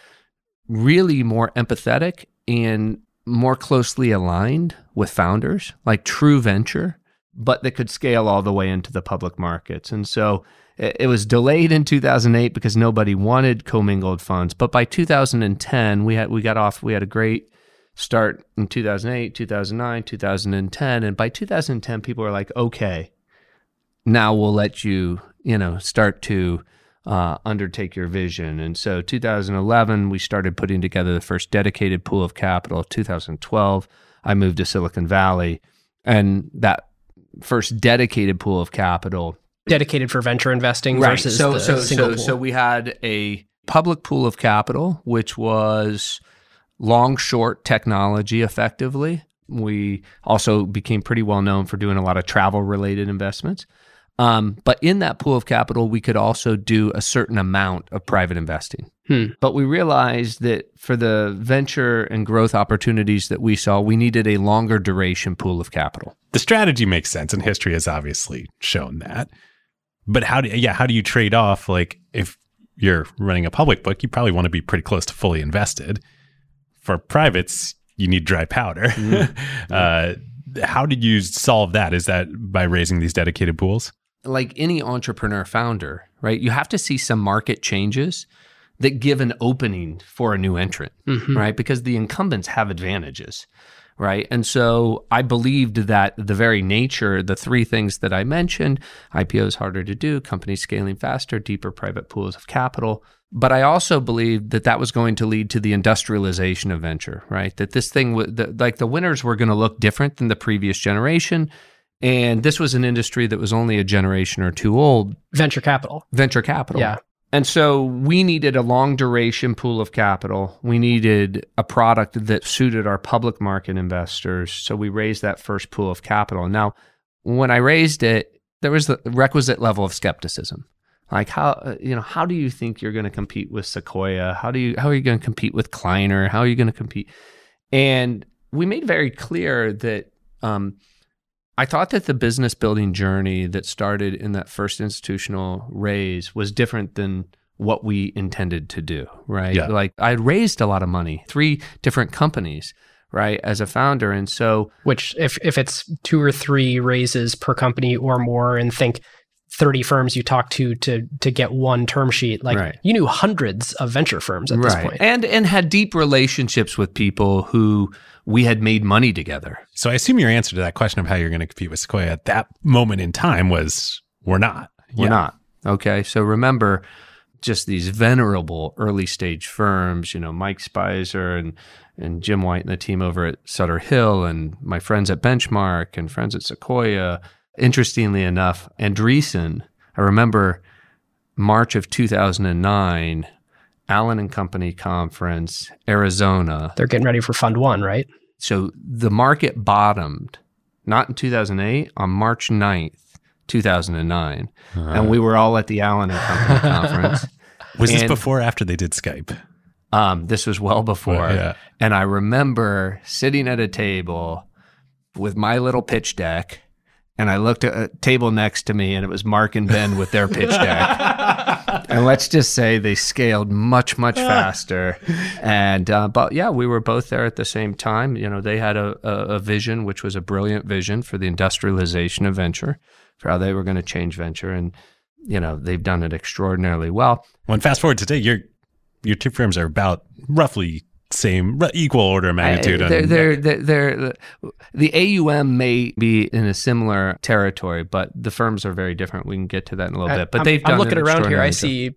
really more empathetic and more closely aligned with founders, like true venture, but that could scale all the way into the public markets. And so it was delayed in 2008 because nobody wanted commingled funds. But by 2010, we had we got off. We had a great start in 2008, 2009, 2010, and by 2010, people were like, "Okay, now we'll let you, you know, start to uh, undertake your vision." And so, 2011, we started putting together the first dedicated pool of capital. 2012, I moved to Silicon Valley, and that first dedicated pool of capital Dedicated for venture investing versus so the so single so pool. so we had a public pool of capital which was long short technology effectively we also became pretty well known for doing a lot of travel related investments um, but in that pool of capital we could also do a certain amount of private investing. Hmm. but we realized that for the venture and growth opportunities that we saw we needed a longer duration pool of capital. The strategy makes sense and history has obviously shown that. But how do yeah how do you trade off like if you're running a public book you probably want to be pretty close to fully invested. For privates you need dry powder. Uh, how did you solve that? Is that by raising these dedicated pools like any entrepreneur founder, right? You have to see some market changes that give an opening for a new entrant, Mhm. right? Because the incumbents have advantages, right? And so I believed that the very nature, the three things that I mentioned, IPOs harder to do, companies scaling faster, deeper private pools of capital. But I also believed that that was going to lead to the industrialization of venture, right? That this thing, would the, like the winners were going to look different than the previous generation. And this was an industry that was only a generation or two old, venture capital. venture capital. Yeah. And so we needed a long duration pool of capital. We needed a product that suited our public market investors. So we raised that first pool of capital. Now, when I raised it, there was the requisite level of skepticism. Like how uh, you know how do you think you're going to compete with Sequoia? How do you how are you going to compete with Kleiner? How are you going to compete? And we made very clear that um, I thought that the business building journey that started in that first institutional raise was different than what we intended to do, right? Yeah. Like I raised a lot of money, three different companies, right, as a founder. And so, Which if if it's two or three raises per company or more, and think 30 firms you talk to to to get one term sheet. Like Right. you knew hundreds of venture firms at this and and had deep relationships with people who we had made money together. So I assume your answer to that question of how you're going to compete with Sequoia at that moment in time was we're not. We're Yeah. not. Okay. So remember just these venerable early stage firms, you know, Mike Speiser and, and Jim White and the team over at Sutter Hill and my friends at Benchmark and friends at Sequoia. Interestingly enough, Andreessen, I remember March of 2009, Allen and Company Conference, Arizona. They're getting ready for Fund One, right? So the market bottomed not in 2008, on March 9th, 2009. And we were all at the Allen and Company conference. Was this before or after they did Skype? Um, this was well before. Well, yeah. And I remember sitting at a table with my little pitch deck. And I looked at a table next to me, and it was Mark and Ben with their pitch deck. and let's just say they scaled much, much faster. And uh, but yeah, we were both there at the same time. You know, they had a, a, a vision, which was a brilliant vision for the industrialization of venture, for how they were going to change venture, and you know, they've done it extraordinarily well. When fast forward today, your your two firms are about roughly same, equal order of magnitude. On- they're, they're, they're, they're, the AUM may be in a similar territory, but the firms are very different. We can get to that in a little I- bit. But I'm, they've done I'm looking around here. I extraordinary job. see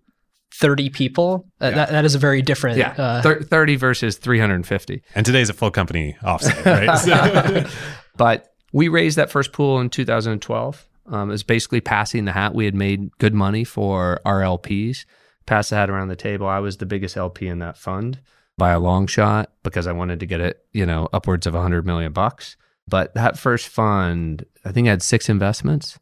30 people. Uh, that, that is a very different. yeah, uh, thir- thirty versus three hundred and fifty. and today's a full company offset, right? So- But we raised that first pool in 2012. Um, it was basically passing the hat. We had made good money for our LPs. Passed the hat around the table. I was the biggest LP in that fund by a long shot because I wanted to get it, you know, upwards of 100 million bucks. But that first fund, I think, I had six investments.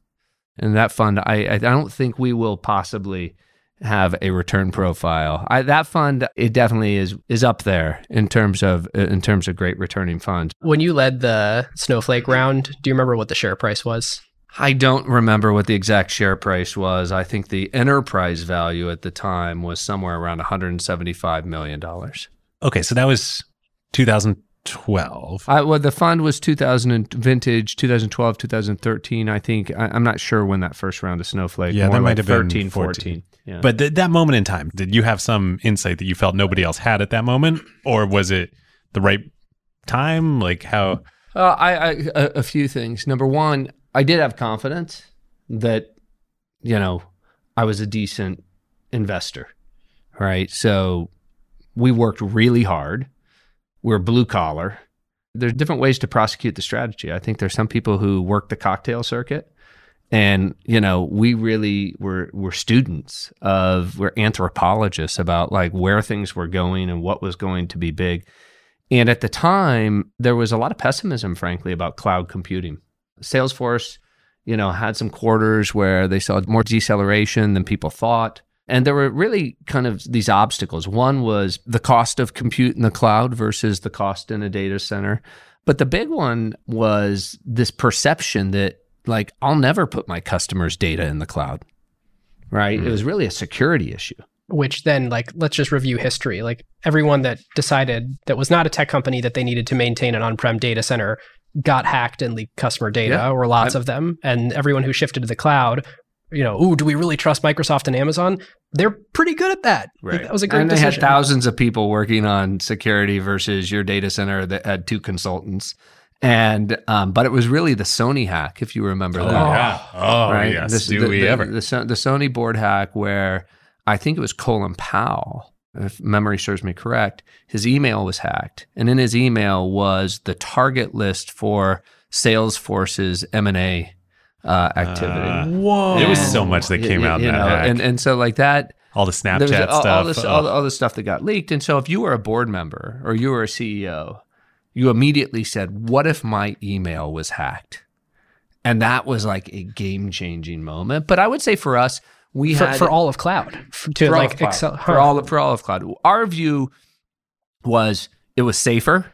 And that fund, I, I don't think we will possibly have a return profile. I, that fund, it definitely is is up there in terms of in terms of great returning funds. when you led the Snowflake round, do you remember what the share price was? I don't remember what the exact share price was. I think the enterprise value at the time was somewhere around 175 million dollars. Okay, so that was 2012. I well, the fund was 2000 and vintage 2012, 2013. I think I, I'm not sure when that first round of Snowflake. Yeah, that might like have been 13, 14. 14. Yeah. But th- that moment in time, did you have some insight that you felt nobody else had at that moment, or was it the right time? Like how? Uh, I, I a, a few things. Number one, I did have confidence that you know I was a decent investor, right? So we worked really hard. We're blue collar. There's different ways to prosecute the strategy. I think there's some people who work the cocktail circuit, and you know we really were were students of we're anthropologists about like where things were going and what was going to be big. And at the time, there was a lot of pessimism, frankly, about cloud computing. Salesforce, you know, had some quarters where they saw more deceleration than people thought. And there were really kind of these obstacles. One was the cost of compute in the cloud versus the cost in a data center. But the big one was this perception that, like, I'll never put my customers' data in the cloud, right? It hmm. was really a security issue. Which then, like, let's just review history. Like, everyone that decided that was not a tech company that they needed to maintain an on prem data center got hacked and leaked customer data, Yeah. or lots of them. And everyone who shifted to the cloud, you know, ooh, do we really trust Microsoft and Amazon? They're pretty good at that. Like, that was a great and they decision. had thousands of people working on security versus your data center that had two consultants. And um, but it was really the Sony hack, if you remember that. yeah. Oh right? yes. This- Do the, we the, ever? The, So- the Sony board hack, where I think it was Colin Powell, if memory serves me correct, his email was hacked, and in his email was the target list for Salesforce's M and A uh, activity. Whoa! It was so much that came y- out in you that know, hack. and and so like that all the Snapchat there was all, stuff. all, this, all, oh. all the stuff that got leaked. And so, if you were a board member or you were a CEO, you immediately said, "What if my email was hacked?" And that was like a game changing moment. But I would say for us, we for, had for all of cloud f- to for all like of cloud, excel for all of, for all of cloud. Our view was it was safer,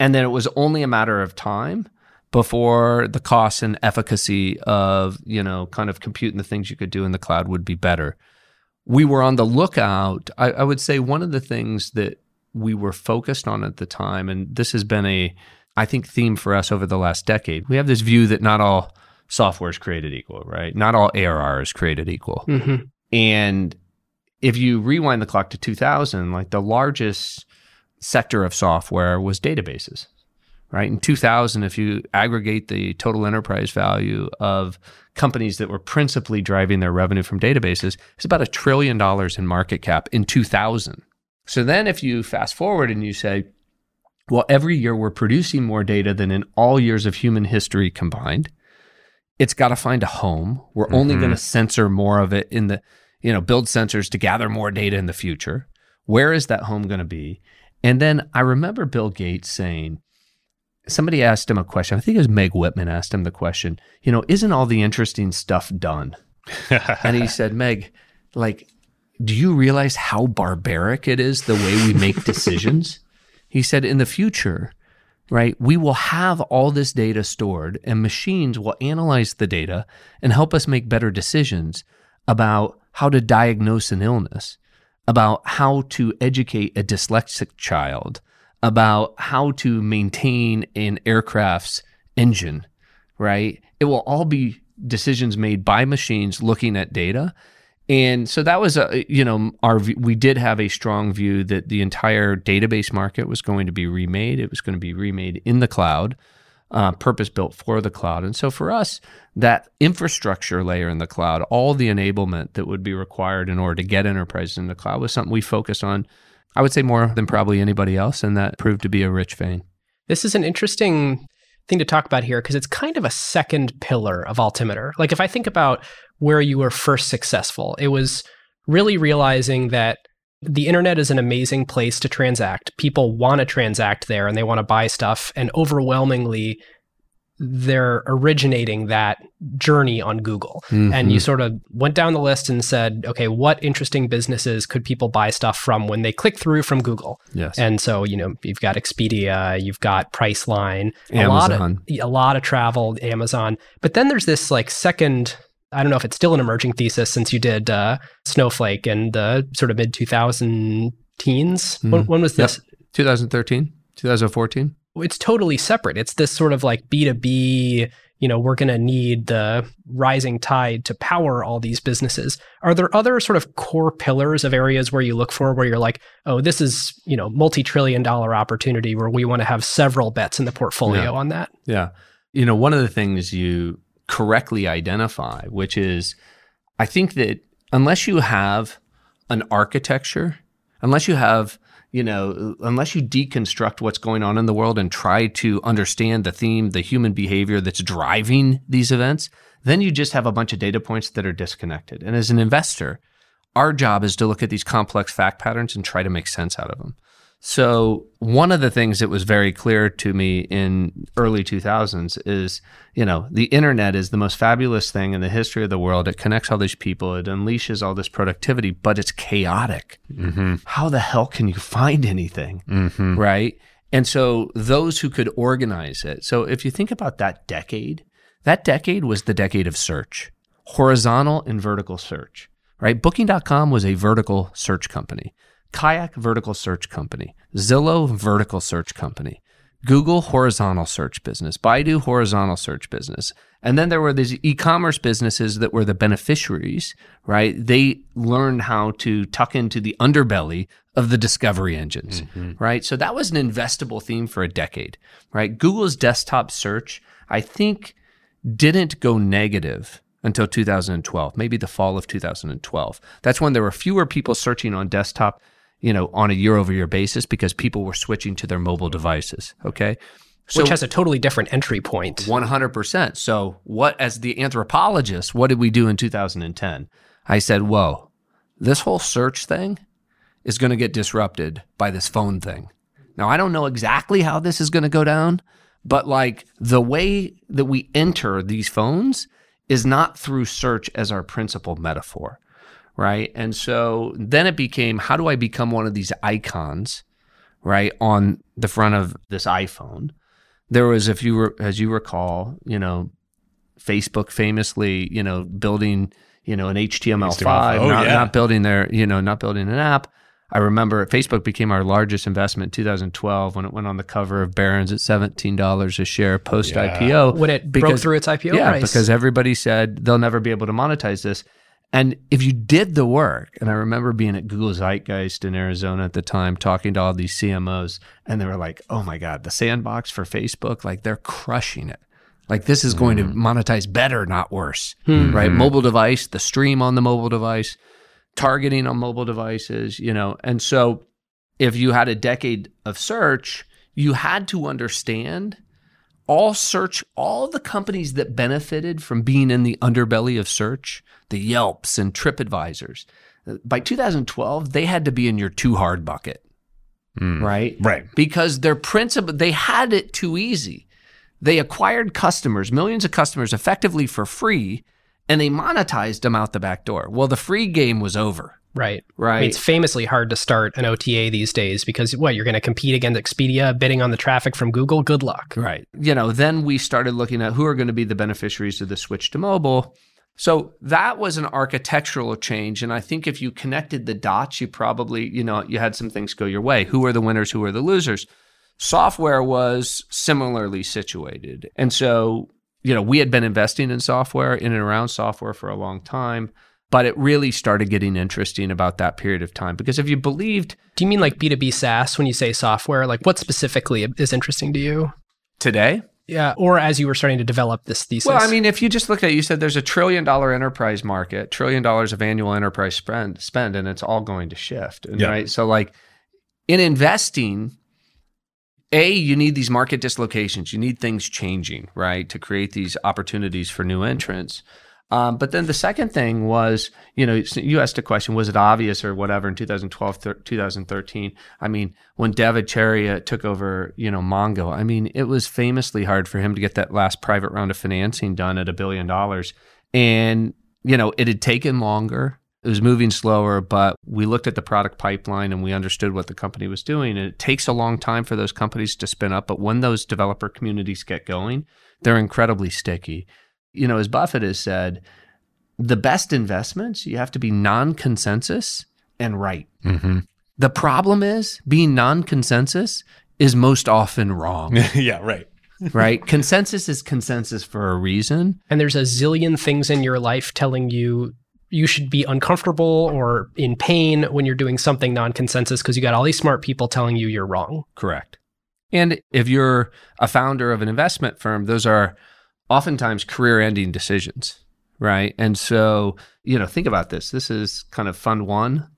and then it was only a matter of time before the cost and efficacy of you know kind of compute and the things you could do in the cloud would be better. We were on the lookout. I, I would say one of the things that we were focused on at the time, and this has been a I think theme for us over the last decade. We have this view that not all software is created equal, right? Not all ARR is created equal. hmm And if you rewind the clock to 2000, like the largest sector of software was databases, right? In 2000, if you aggregate the total enterprise value of companies that were principally driving their revenue from databases, it's about a trillion dollars in market cap in 2000. So then if you fast forward and you say, well, every year we're producing more data than in all years of human history combined. It's got to find a home. We're only Mhm. going to censor more of it in the, you know, build sensors to gather more data in the future. Where is that home going to be? And then I remember Bill Gates saying, somebody asked him a question. I think it was Meg Whitman asked him the question, you know, isn't all the interesting stuff done? And he said, Meg, like, do you realize how barbaric it is the way we make decisions? he said, in the future, right, we will have all this data stored and machines will analyze the data and help us make better decisions about how to diagnose an illness, about how to educate a dyslexic child, about how to maintain an aircraft's engine, right? It will all be decisions made by machines looking at data. And so that was a, you know, our, we did have a strong view that the entire database market was going to be remade. It was going to be remade in the cloud, uh, purpose built for the cloud. And so for us, that infrastructure layer in the cloud, all the enablement that would be required in order to get enterprises in the cloud was something we focused on, I would say more than probably anybody else. And that proved to be a rich vein. This is an interesting thing to talk about here because it's kind of a second pillar of Altimeter. Like if I think about where you were first successful, it was really realizing that the internet is an amazing place to transact. People want to transact there and they want to buy stuff. And overwhelmingly, they're originating that journey on Google. And you sort of went down the list and said, okay, what interesting businesses could people buy stuff from when they click through from Google? yes. And so, you know, you've got Expedia, you've got Priceline, a lot of Amazon. a lot of travel, Amazon. But then there's this like second I don't know if it's still an emerging thesis since you did uh, Snowflake in the sort of mid 2000 teens. When, Mm. when was Yep. this? 2013, 2014. It's totally separate. It's this sort of like B2B, you know, we're going to need the rising tide to power all these businesses. Are there other sort of core pillars of areas where you look for where you're like, oh, this is, you know, multi trillion dollar opportunity where we want to have several bets in the portfolio Yeah. on that? Yeah. You know, one of the things you correctly identify, which is I think that unless you have an architecture, unless you have, you know, unless you deconstruct what's going on in the world and try to understand the theme, the human behavior that's driving these events, then you just have a bunch of data points that are disconnected. And as an investor, our job is to look at these complex fact patterns and try to make sense out of them. So one of the things that was very clear to me in early 2000s is, you know, the internet is the most fabulous thing in the history of the world. It connects all these people, it unleashes all this productivity, but it's chaotic. Mm-hmm. How the hell can you find anything? Mm-hmm. right? And so those who could organize it. So if you think about that decade, that decade was the decade of search, horizontal and vertical search, right? Booking.com was a vertical search company, Kayak vertical search company, Zillow vertical search company, Google horizontal search business, Baidu horizontal search business. And then there were these e-commerce businesses that were the beneficiaries, right? They learned how to tuck into the underbelly of the discovery engines, mm-hmm. right? So that was an investable theme for a decade, right? Google's desktop search, I think, didn't go negative until 2012, maybe the fall of 2012. That's when there were fewer people searching on desktop, you know, on a year over year basis because people were switching to their mobile devices. Okay. So which has a totally different entry point. 100%. So, what, as the anthropologist, what did we do in 2010? I said, whoa, this whole search thing is going to get disrupted by this phone thing. Now, I don't know exactly how this is going to go down, but like the way that we enter these phones is not through search as our principal metaphor, right? And so then it became how do I become one of these icons, right, on the front of this iPhone? There was, if you were, as you recall, you know, Facebook famously, you know, building, you know, an HTML5, Oh, not, yeah. not building their, you know, not building an app. I remember Facebook became our largest investment in 2012 when it went on the cover of Barron's at $17 a share post IPO. when it broke through its IPO yeah, price. because everybody said they'll never be able to monetize this. And if you did the work, and I remember being at Google Zeitgeist in Arizona at the time, talking to all these CMOs, and they were like, oh my God, the sandbox for Facebook, like they're crushing it. Like this is going to mm-hmm. monetize better, not worse, hmm. right? Hmm. Mobile device, the stream on the mobile device, targeting on mobile devices, you know. And so if you had a decade of search, you had to understand all search, all the companies that benefited from being in the underbelly of search, the Yelps and TripAdvisors. Uh, by 2012, they had to be in your too hard bucket, hmm. right? Right. Because their principle, they had it too easy. They acquired customers, millions of customers, effectively for free, and they monetized them out the back door. Well, the free game was over, right. right? I mean, it's famously hard to start an OTA these days because what you're going to compete against Expedia, bidding on the traffic from Google. Good luck. Right. You know, then we started looking at who are going to be the beneficiaries of the switch to mobile. So that was an architectural change. And I think if you connected the dots, you probably, you know, you had some things go your way. Who are the winners? Who are the losers? Software was similarly situated. And so, you know, we had been investing in software, in and around software for a long time. But it really started getting interesting about that period of time because if you believed Do you mean like B2B SaaS when you say software? Like what specifically is interesting to you? today, Yeah. Or as you were starting to develop this thesis? Well, I mean, if you just look at it, you said there's a trillion dollar enterprise market, trillion dollars of annual enterprise spend, spend, and it's all going to shift. And, Yeah. Right. So, like in investing, A, you need these market dislocations. You need things changing, right, to create these opportunities for new entrants. Um, but then the second thing was, you know, you asked a question, was it obvious or whatever in 2012, thir- 2013? I mean, when Dev Ittycheria took over, you know, Mongo, I mean, it was famously hard for him to get that last private round of financing done at a billion dollars. And, you know, it had taken longer. It was moving slower, but we looked at the product pipeline and we understood what the company was doing. And it takes a long time for those companies to spin up. But when those developer communities get going, they're incredibly sticky you know, as Buffett has said, the best investments, you have to be non consensus and right. Mm-hmm. The problem is being non consensus is most often wrong, yeah, right. right? consensus is consensus for a reason. and there's a zillion things in your life telling you you should be uncomfortable or in pain when you're doing something non-consensus because you got all these smart people telling you you're wrong. Correct. And if you're a founder of an investment firm, those are oftentimes career ending decisions, right? And so, you know, think about this. This is kind of fund one,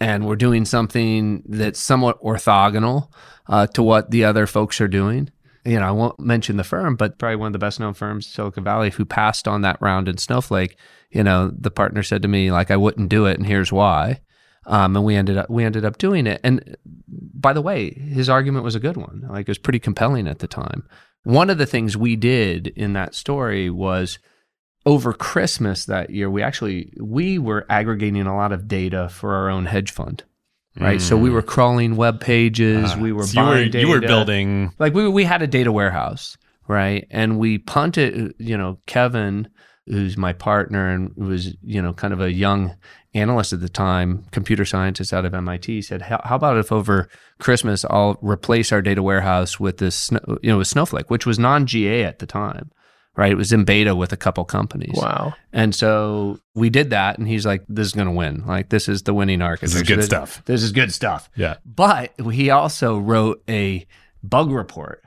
and we're doing something that's somewhat orthogonal uh, to what the other folks are doing. You know, I won't mention the firm, but probably one of the best known firms, Silicon Valley, who passed on that round in Snowflake. You know, the partner said to me, like, I wouldn't do it, and here's why. Um, and we ended up we ended up doing it. And by the way, his argument was a good one. Like it was pretty compelling at the time. One of the things we did in that story was over Christmas that year, we actually we were aggregating a lot of data for our own hedge fund. Right. So we were crawling web pages, Ah, we were so you were buying you were building like we we had a data warehouse, right? And we punted, you know, Kevin, who's my partner and was, you know, kind of a young analyst at the time, computer scientist out of MIT, said, "How how about if over Christmas I'll replace our data warehouse with this, Snow- you know, with Snowflake, which was non-GA at the time." Right, it was in beta with a couple companies. Wow. And so we did that, and he's like, "This is going to win. Like, this is the winning architecture. This is good stuff." This is good stuff." yeah. But he also wrote a bug report,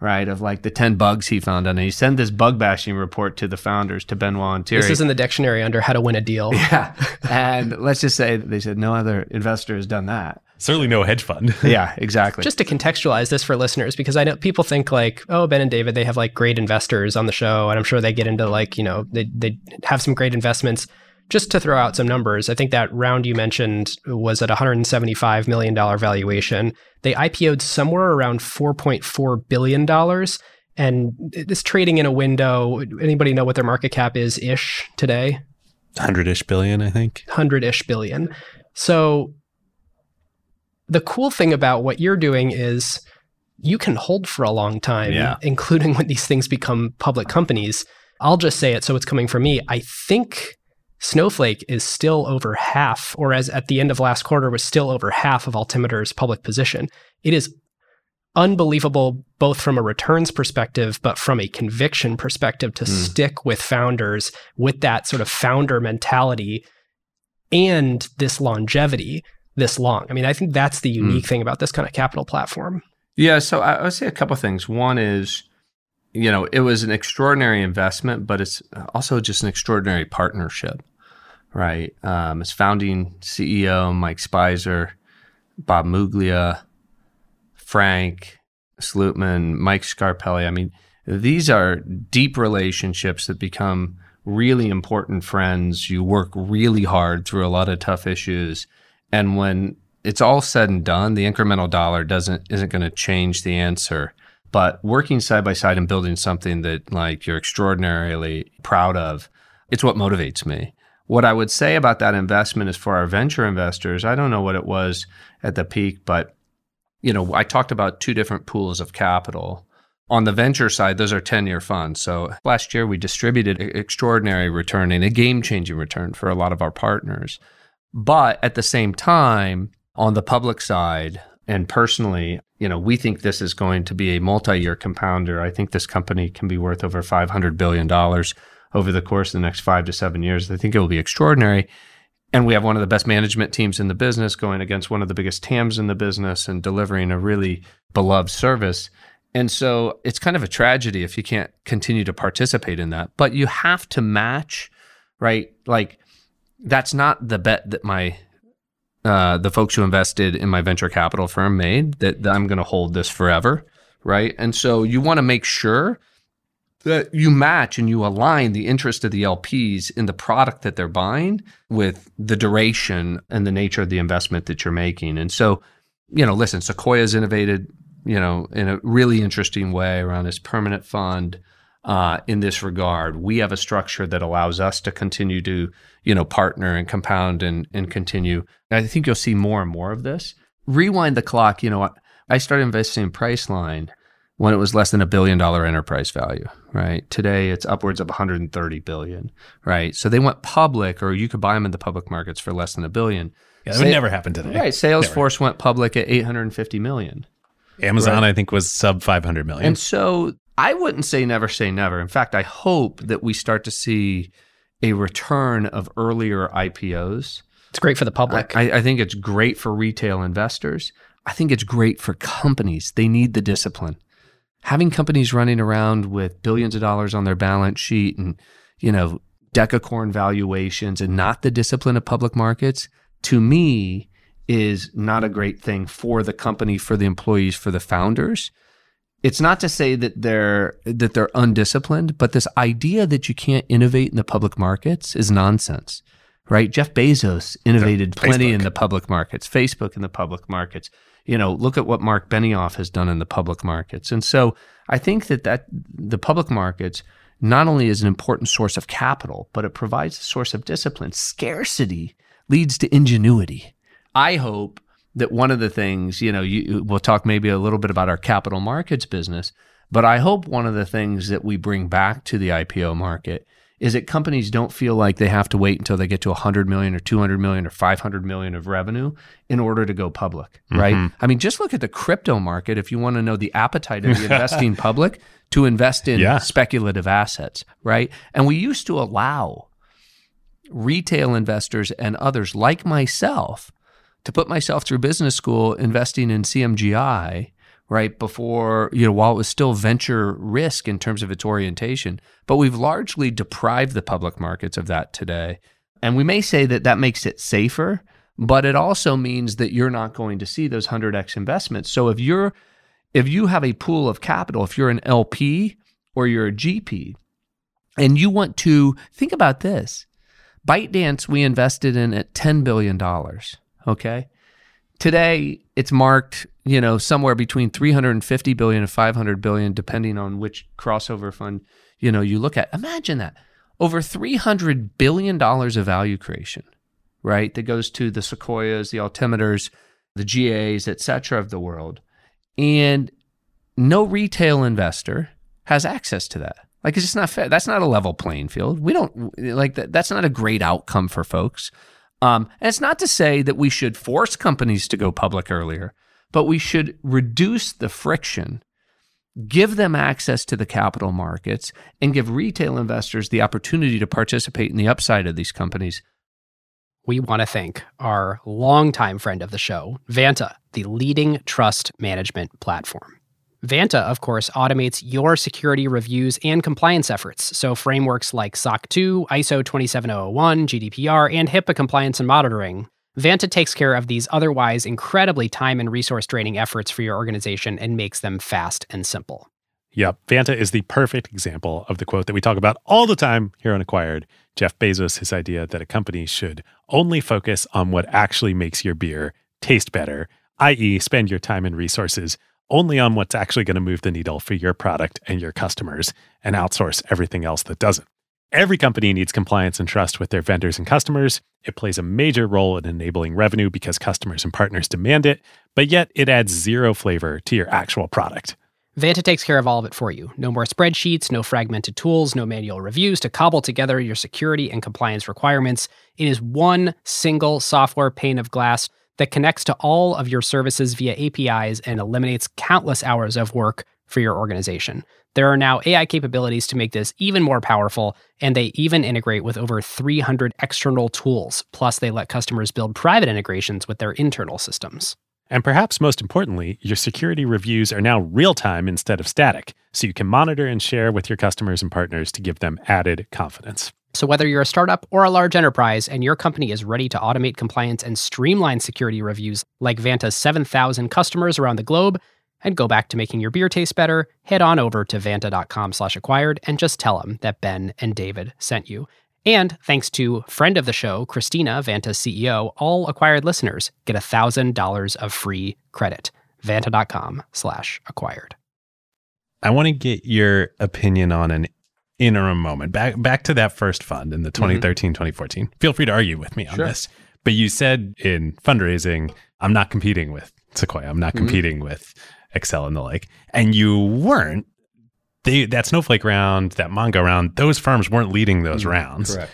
right, of like the 10 bugs he found. And he sent this bug bashing report to the founders, to Benoit and Thierry. This is in the dictionary under how to win a deal. yeah. And let's just say they said no other investor has done that. Certainly no hedge fund. Yeah, exactly. Just to contextualize this for listeners, because I know people think like, oh, Ben and David, they have like great investors on the show, and I'm sure they get into like, you know, they they have some great investments. Just to throw out some numbers, I think that round you mentioned was at 175 million dollar valuation. They IPO'd somewhere around 4.4 billion dollars, and it's trading in a window. Anybody know what their market cap is ish today? Hundred ish billion, I think. 100 ish billion. So the cool thing about what you're doing is you can hold for a long time, Yeah. including when these things become public companies. I'll just say it so it's coming from me. I think Snowflake is still over half, or as at the end of last quarter was still over half of Altimeter's public position. It is unbelievable both from a returns perspective but from a conviction perspective to mm. stick with founders with that sort of founder mentality and this longevity this long i mean i think that's the unique mm. thing about this kind of capital platform yeah so i would say a couple things one is you know it was an extraordinary investment but it's also just an extraordinary partnership right um, as founding ceo mike speiser bob muglia Frank Slootman, Mike Scarpelli. I mean, these are deep relationships that become really important friends. You work really hard through a lot of tough issues. And when it's all said and done, the incremental dollar doesn't isn't going to change the answer. But working side by side and building something that like you're extraordinarily proud of, it's what motivates me. What I would say about that investment is for our venture investors, I don't know what it was at the peak, but you know, I talked about two different pools of capital. On the venture side, those are 10 year funds. So last year we distributed extraordinary return and a game changing return for a lot of our partners. But at the same time, on the public side, and personally, you know, we think this is going to be a multi year compounder. I think this company can be worth over $500 billion over the course of the next five to seven years. I think it will be extraordinary and we have one of the best management teams in the business going against one of the biggest TAMs in the business and delivering a really beloved service. And so it's kind of a tragedy if you can't continue to participate in that. But you have to match, right? Like that's not the bet that my uh, the folks who invested in my venture capital firm made that, that I'm going to hold this forever, right? And so you want to make sure that you match and you align the interest of the LPs in the product that they're buying with the duration and the nature of the investment that you're making. And so, you know, listen, Sequoia's innovated, you know, in a really interesting way around this permanent fund. Uh, in this regard, we have a structure that allows us to continue to, you know, partner and compound and and continue. And I think you'll see more and more of this. Rewind the clock. You know, I started investing in Priceline when it was less than a billion dollar enterprise value, right? Today it's upwards of 130 billion, right? So they went public, or you could buy them in the public markets for less than a billion. Yeah, that Sa- would never happen today. Right. Salesforce never. went public at 850 million. Amazon, right? I think, was sub 500 million. And so I wouldn't say never say never. In fact, I hope that we start to see a return of earlier IPOs. It's great for the public. I, I think it's great for retail investors. I think it's great for companies. They need the discipline having companies running around with billions of dollars on their balance sheet and, you know, decacorn valuations and not the discipline of public markets, to me, is not a great thing for the company, for the employees, for the founders. It's not to say that they're that they're undisciplined, but this idea that you can't innovate in the public markets is nonsense. Right? Jeff Bezos innovated plenty in the public markets, Facebook in the public markets you know, look at what Mark Benioff has done in the public markets. And so I think that, that the public markets not only is an important source of capital, but it provides a source of discipline. Scarcity leads to ingenuity. I hope that one of the things, you know, you, we'll talk maybe a little bit about our capital markets business, but I hope one of the things that we bring back to the IPO market is that companies don't feel like they have to wait until they get to 100 million or 200 million or 500 million of revenue in order to go public, right? Mm-hmm. I mean, just look at the crypto market if you want to know the appetite of the investing public to invest in yeah. speculative assets, right? And we used to allow retail investors and others like myself to put myself through business school investing in CMGI right before you know while it was still venture risk in terms of its orientation. But we've largely deprived the public markets of that today. And we may say that that makes it safer but it also means that you're not going to see those 100x investments. So if you're if you have a pool of capital if you're an LP or you're a GP and you want to think about this. ByteDance we invested in at 10 billion dollars okay? Today it's marked you know, somewhere between 350 billion and 500 billion, depending on which crossover fund, you know, you look at. Imagine that. Over 300 billion dollars of value creation, right? That goes to the Sequoias, the Altimeters, the GAs, et cetera, of the world. And no retail investor has access to that. Like it's just not fair. That's not a level playing field. We don't like that. That's not a great outcome for folks. Um, and it's not to say that we should force companies to go public earlier, but we should reduce the friction, give them access to the capital markets, and give retail investors the opportunity to participate in the upside of these companies. We want to thank our longtime friend of the show, Vanta, the leading trust management platform. Vanta, of course, automates your security reviews and compliance efforts. So, frameworks like SOC 2, ISO 27001, GDPR, and HIPAA compliance and monitoring. Vanta takes care of these otherwise incredibly time and resource draining efforts for your organization and makes them fast and simple. Yep. Vanta is the perfect example of the quote that we talk about all the time here on Acquired. Jeff Bezos, his idea that a company should only focus on what actually makes your beer taste better, i.e., spend your time and resources only on what's actually going to move the needle for your product and your customers and outsource everything else that doesn't. Every company needs compliance and trust with their vendors and customers. It plays a major role in enabling revenue because customers and partners demand it, but yet it adds zero flavor to your actual product. Vanta takes care of all of it for you. No more spreadsheets, no fragmented tools, no manual reviews to cobble together your security and compliance requirements. It is one single software pane of glass that connects to all of your services via APIs and eliminates countless hours of work for your organization. There are now AI capabilities to make this even more powerful, and they even integrate with over 300 external tools. Plus, they let customers build private integrations with their internal systems. And perhaps most importantly, your security reviews are now real time instead of static, so you can monitor and share with your customers and partners to give them added confidence. So, whether you're a startup or a large enterprise and your company is ready to automate compliance and streamline security reviews like Vanta's 7,000 customers around the globe, and go back to making your beer taste better, head on over to vanta.com slash acquired and just tell them that Ben and David sent you. And thanks to friend of the show, Christina, Vanta's CEO, all acquired listeners get $1,000 of free credit. Vanta.com slash acquired. I want to get your opinion on an interim moment. Back back to that first fund in the 2013, 2014. Feel free to argue with me on Sure. this. But you said in fundraising, I'm not competing with Sequoia. I'm not Mhm. competing with Accel and the like. And you weren't. They that Snowflake round, that Mongo round, those firms weren't leading those rounds. Correct.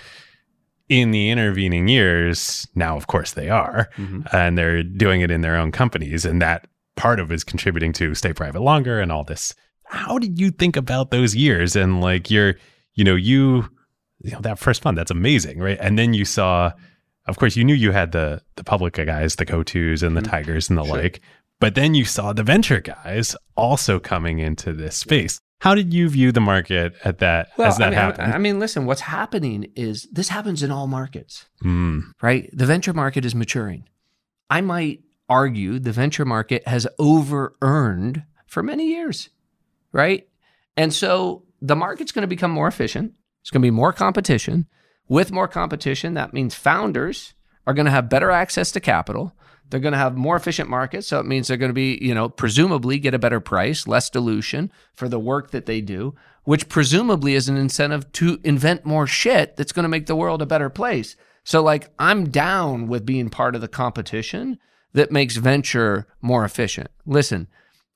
In the intervening years, now of course they are, Mhm. and they're doing it in their own companies, and that part of is contributing to stay private longer and all this. How did you think about those years and like your, you know, you, you know, that first fund? That's amazing, right? And then you saw, of course, you knew you had the the public guys, the Coatues and the Mhm. tigers and the Sure. like, but then you saw the venture guys also coming into this space. How did you view the market at that as that I mean, happened? I mean, listen, what's happening is this happens in all markets. Mm, right? The venture market is maturing. I might argue the venture market has over earned for many years, right? And so the market's going to become more efficient. It's going to be more competition. With more competition, that means founders are going to have better access to capital. They're going to have more efficient markets. So it means they're going to be, you know, presumably get a better price, less dilution for the work that they do, which presumably is an incentive to invent more shit that's going to make the world a better place. So, like, I'm down with being part of the competition that makes venture more efficient. Listen,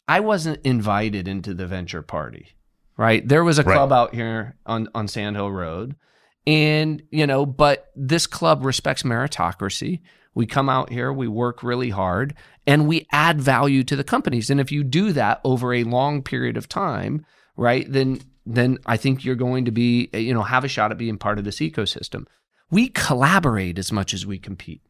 I wasn't invited into the venture party, right? There was a Right. club out here on, on Sand Hill Road. And, you know, but this club respects meritocracy. We come out here, we work really hard, and we add value to the companies. And if you do that over a long period of time, right, then then I think you're going to be, you know, have a shot at being part of this ecosystem. We collaborate as much as we compete.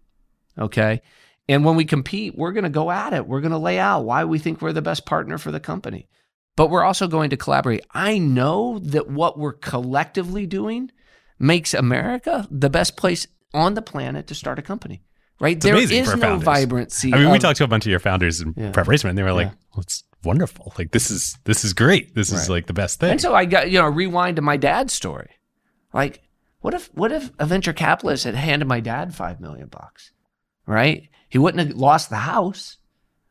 Okay. And when we compete, we're going to go at it. We're going to lay out why we think we're the best partner for the company. But we're also going to collaborate. I know that what we're collectively doing makes America the best place on the planet to start a company. Right? It's There is no founders. vibrancy. I mean, we talked to a bunch of your founders in Yeah. preparation, and they were like, Yeah. well, "It's wonderful. Like this is this is great. This is like the best thing." And so I got, you know, rewind to my dad's story. Like, what if what if a venture capitalist had handed my dad five million bucks? Right? He wouldn't have lost the house.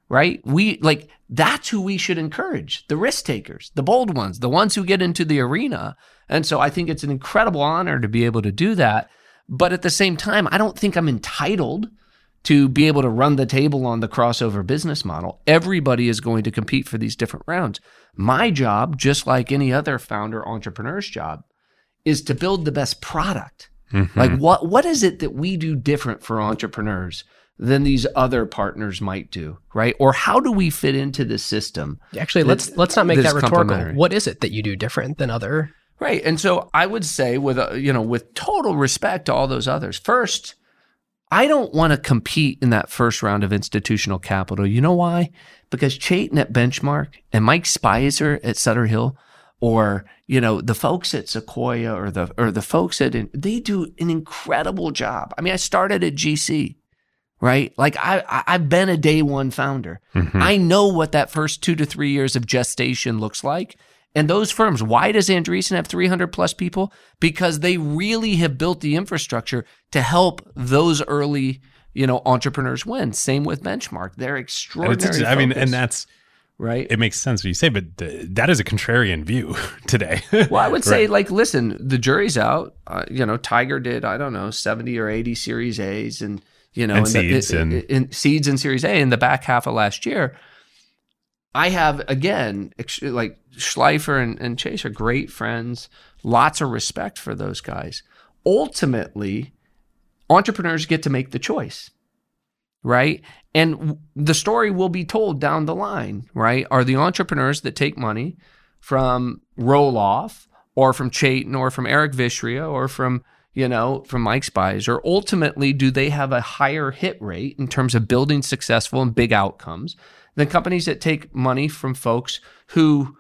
Right? We like that's who we should encourage. The risk takers, the bold ones, the ones who get into the arena. And so I think it's an incredible honor to be able to do that. But at the same time, I don't think I'm entitled to be able to run the table on the crossover business model. Everybody is going to compete for these different rounds. My job, just like any other founder entrepreneur's job, is to build the best product. Mm-hmm. Like what what is it that we do different for entrepreneurs than these other partners might do, right? Or how do we fit into the system? Actually, let's let's not make that rhetorical. What is it that you do different than other? Right. And so I would say with uh, you know with total respect to all those others. First, I don't want to compete in that first round of institutional capital. You know why? Because Chetan at Benchmark and Mike Speiser at Sutter Hill or you know the folks at Sequoia or the or the folks at they do an incredible job. I mean, I started at GC, right? Like I I- I've been a day one founder. Mm-hmm. I know what that first two to three years of gestation looks like. And those firms, why does Andreessen have 300 plus people? Because they really have built the infrastructure to help those early, you know, entrepreneurs win. Same with Benchmark. They're extraordinary. I mean, and that's right. it makes sense what you say, but that is a contrarian view today. Well, I would say, Right. like, listen, the jury's out. Uh, you know, Tiger did, I don't know, 70 or 80 Series A's and, you know, And in the- seeds in, and- in- seeds and Series A in the back half of last year. I have, again, like Shleifer and, and Chase are great friends, lots of respect for those guys. Ultimately, entrepreneurs get to make the choice right? And the story will be told down the line, right? Are the entrepreneurs that take money from Roelof or from Chetan or from Eric Vishria or from, you know, from Mike Speiser, or ultimately do they have a higher hit rate in terms of building successful and big outcomes than companies that take money from folks who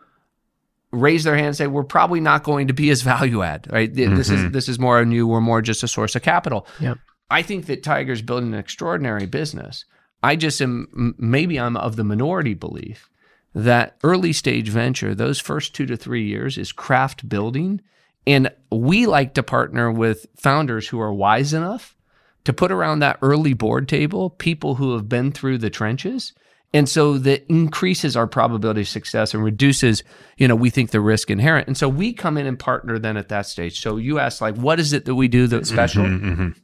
raise their hand and say we're probably not going to be as value add right Th- this is mm-hmm. this is more a new we're more just a source of capital Yep. I think that Tiger's building an extraordinary business. I just am maybe I'm of the minority belief that early stage venture, those first two to three years is craft building. And we like to partner with founders who are wise enough to put around that early board table people who have been through the trenches. And so that increases our probability of success and reduces, you know, we think the risk inherent. And so we come in and partner then at that stage. So you ask like, what is it that we do that's special? Mhm.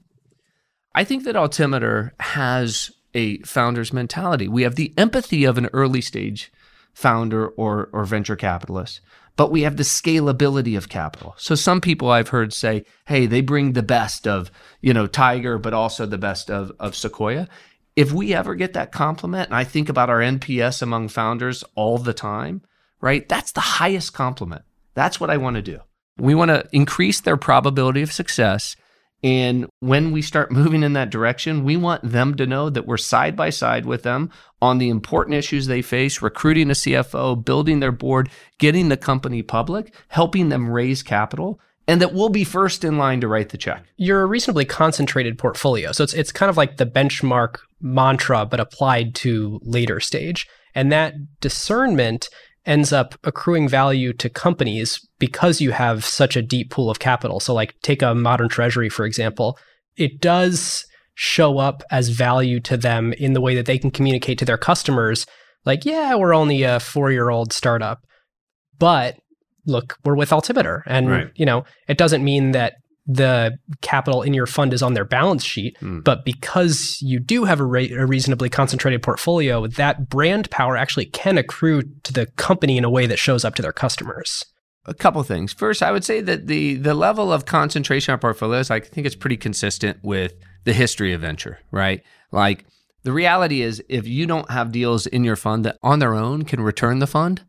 I think that Altimeter has a founder's mentality. We have the empathy of an early stage founder or, or venture capitalist, but we have the scalability of capital. So some people I've heard say, hey, they bring the best of, you know, Tiger, but also the best of, of Sequoia. If we ever get that compliment, and I think about our NPS among founders all the time, right? That's the highest compliment. That's what I want to do. We want to increase their probability of success. And when we start moving in that direction, we want them to know that we're side by side with them on the important issues they face, recruiting a CFO, building their board, getting the company public, helping them raise capital, and that we'll be first in line to write the check. You're a reasonably concentrated portfolio. So it's it's kind of like the benchmark mantra but applied to later stage. And that discernment ends up accruing value to companies because you have such a deep pool of capital. So like take a modern treasury for example, it does show up as value to them in the way that they can communicate to their customers like yeah, we're only a 4-year-old startup. But look, we're with Altimeter and Right. you know, it doesn't mean that the capital in your fund is on their balance sheet, Hmm. but because you do have a, re- a reasonably concentrated portfolio, that brand power actually can accrue to the company in a way that shows up to their customers. a couple things. First, I would say that the the level of concentration of portfolios, I think it's pretty consistent with the history of venture, right? Like the reality is if you don't have deals in your fund that on their own can return the fund,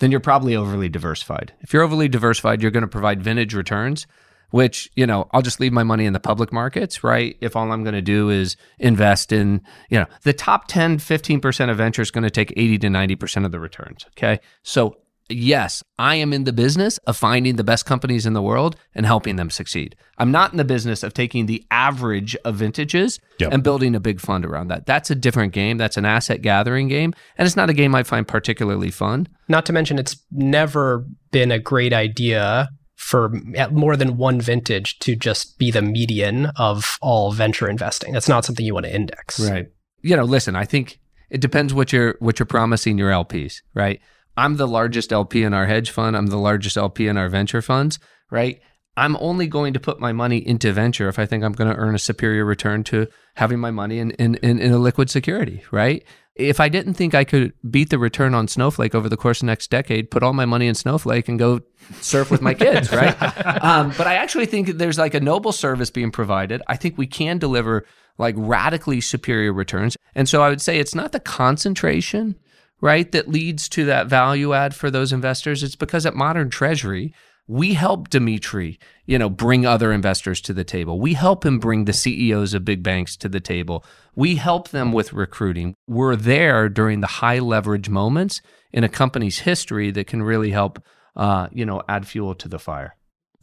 then you're probably overly diversified. If you're overly diversified, you're going to provide vintage returns, which, you know, I'll just leave my money in the public markets, right? If all I'm going to do is invest in, you know, the top 10, 15% of venture is going to take 80 to 90% of the returns, okay? So yes, I am in the business of finding the best companies in the world and helping them succeed. I'm not in the business of taking the average of vintages Yep. and building a big fund around that. That's a different game. That's an asset gathering game. And it's not a game I find particularly fun. Not to mention, it's never been a great idea for more than one vintage to just be the median of all venture investing. That's not something you want to index. Right. You know, listen, I think it depends what you're what you're promising your LPs, right? I'm the largest LP in our hedge fund. I'm the largest LP in our venture funds, right? I'm only going to put my money into venture if I think I'm going to earn a superior return to having my money in, in, in, in a liquid security, right? if I didn't think I could beat the return on Snowflake over the course of the next decade, put all my money in Snowflake and go surf with my kids, right? um, but I actually think there's like a noble service being provided. I think we can deliver like radically superior returns. And so I would say it's not the concentration, right, that leads to that value add for those investors. It's because at Modern Treasury, we help Dimitri, you know, bring other investors to the table. We help him bring the CEOs of big banks to the table. We help them with recruiting. We're there during the high leverage moments in a company's history that can really help, uh, you know, add fuel to the fire.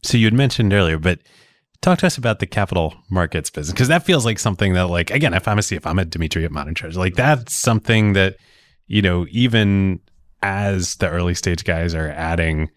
So you had mentioned earlier, but talk to us about the capital markets business because that feels like something that, like, again, if I'm a if I'm a Dimitri at Modern Treasury, like that's something that, you know, even as the early stage guys are adding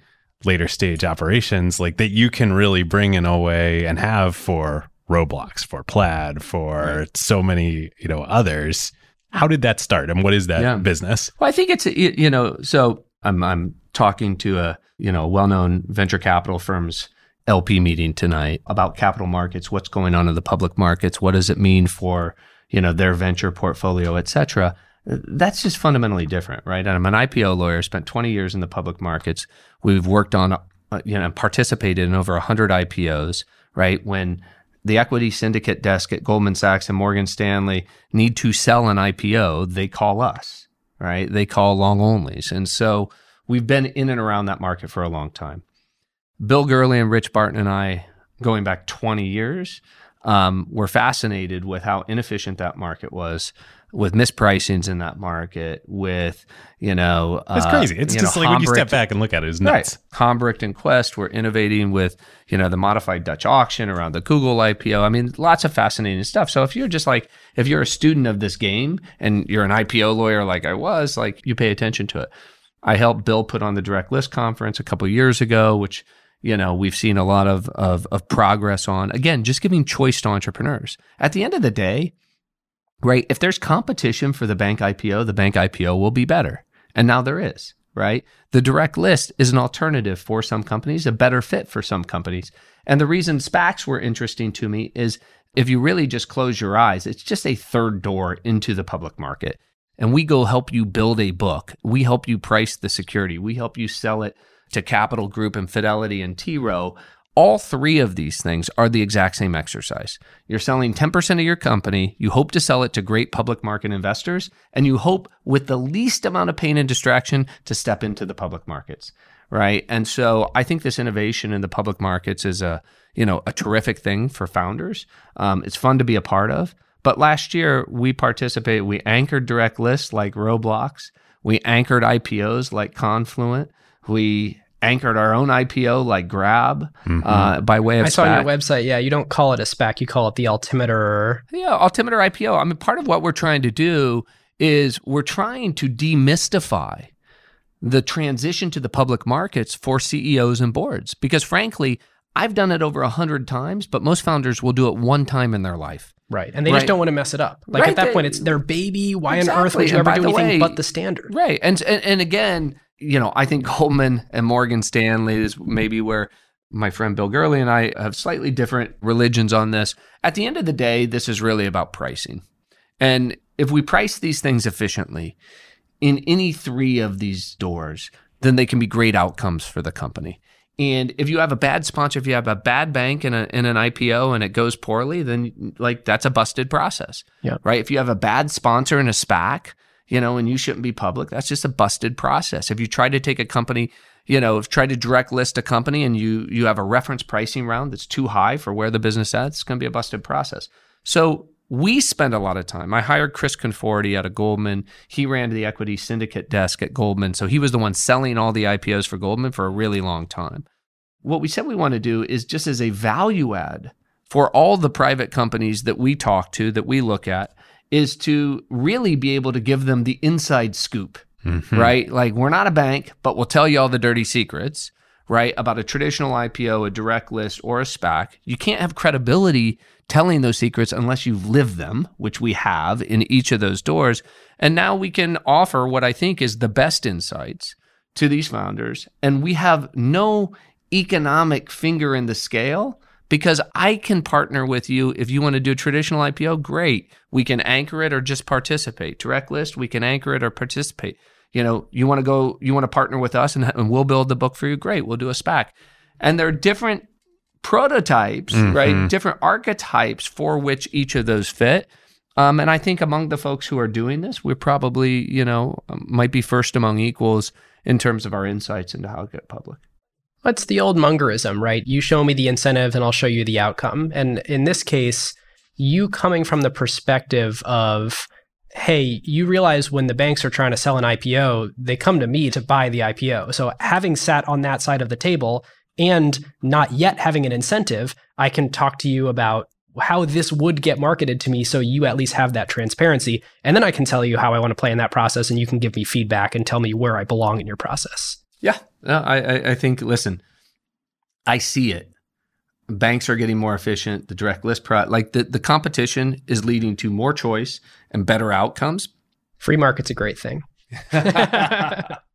later stage operations like that you can really bring in a way and have for Roblox, for Plaid, for right. so many, you know, others. How did that start and what is that yeah. business? Well, I think it's you know, so I'm I'm talking to a, you know, well-known venture capital firms LP meeting tonight about capital markets, what's going on in the public markets, what does it mean for, you know, their venture portfolio, et cetera that's just fundamentally different, right? I'm an IPO lawyer, spent 20 years in the public markets. We've worked on, uh, you know, participated in over 100 IPOs, right? When the equity syndicate desk at Goldman Sachs and Morgan Stanley need to sell an IPO, they call us, right? They call long onlys. And so we've been in and around that market for a long time. Bill Gurley and Rich Barton and I, going back 20 years, um, were fascinated with how inefficient that market was with mispricings in that market, with you know, it's uh, crazy. It's just know, like Hambrecht, when you step back and look at it, it's nuts. Right. And Quest were innovating with you know the modified Dutch auction around the Google IPO. I mean, lots of fascinating stuff. So if you're just like if you're a student of this game and you're an IPO lawyer like I was, like you pay attention to it. I helped Bill put on the direct list conference a couple years ago, which you know we've seen a lot of, of of progress on. Again, just giving choice to entrepreneurs. At the end of the day right? If there's competition for the bank IPO, the bank IPO will be better. And now there is, right? The direct list is an alternative for some companies, a better fit for some companies. And the reason SPACs were interesting to me is if you really just close your eyes, it's just a third door into the public market. And we go help you build a book. We help you price the security. We help you sell it to Capital Group and Fidelity and T Rowe all three of these things are the exact same exercise. You're selling 10% of your company, you hope to sell it to great public market investors, and you hope with the least amount of pain and distraction to step into the public markets, right? And so I think this innovation in the public markets is a, you know, a terrific thing for founders. Um, it's fun to be a part of. But last year we participated, we anchored direct lists like Roblox, we anchored IPOs like Confluent, we anchored our own IPO like Grab mm-hmm. uh, by way of. I saw SPAC. your website. Yeah, you don't call it a SPAC, you call it the Altimeter. Yeah, Altimeter IPO. I mean, part of what we're trying to do is we're trying to demystify the transition to the public markets for CEOs and boards because, frankly, I've done it over a hundred times, but most founders will do it one time in their life. Right. And they right. just don't want to mess it up. Like right. at that they, point, it's their baby. Why exactly. on earth would you ever do anything way, but the standard? Right. And, and, and again, you know, I think Goldman and Morgan Stanley is maybe where my friend Bill Gurley and I have slightly different religions on this. At the end of the day, this is really about pricing. And if we price these things efficiently in any three of these doors, then they can be great outcomes for the company. And if you have a bad sponsor, if you have a bad bank in, a, in an IPO and it goes poorly, then like that's a busted process. Yeah. Right. If you have a bad sponsor in a SPAC, you know, and you shouldn't be public. That's just a busted process. If you try to take a company, you know, if try to direct list a company and you you have a reference pricing round that's too high for where the business is, it's going to be a busted process. So we spend a lot of time. I hired Chris Conforti out of Goldman. He ran the equity syndicate desk at Goldman. So he was the one selling all the IPOs for Goldman for a really long time. What we said we want to do is just as a value add for all the private companies that we talk to, that we look at, is to really be able to give them the inside scoop, mm-hmm. right? Like we're not a bank, but we'll tell you all the dirty secrets, right? About a traditional IPO, a direct list, or a SPAC. You can't have credibility telling those secrets unless you've lived them, which we have in each of those doors. And now we can offer what I think is the best insights to these founders. And we have no economic finger in the scale because I can partner with you if you want to do a traditional IPO. Great, we can anchor it or just participate. Direct list, we can anchor it or participate. You know, you want to go, you want to partner with us, and, and we'll build the book for you. Great, we'll do a SPAC. And there are different prototypes, Mhm. right? Different archetypes for which each of those fit. Um, and I think among the folks who are doing this, we're probably, you know, um, might be first among equals in terms of our insights into how to get public. What's the old Mungerism, right? You show me the incentive and I'll show you the outcome. And in this case, you coming from the perspective of, hey, you realize when the banks are trying to sell an IPO, they come to me to buy the IPO. So having sat on that side of the table and not yet having an incentive, I can talk to you about how this would get marketed to me so you at least have that transparency. And then I can tell you how I want to play in that process and you can give me feedback and tell me where I belong in your process. Yeah, no, I, I, I think. Listen, I see it. Banks are getting more efficient. The direct list, product, like the the competition, is leading to more choice and better outcomes. Free market's a great thing.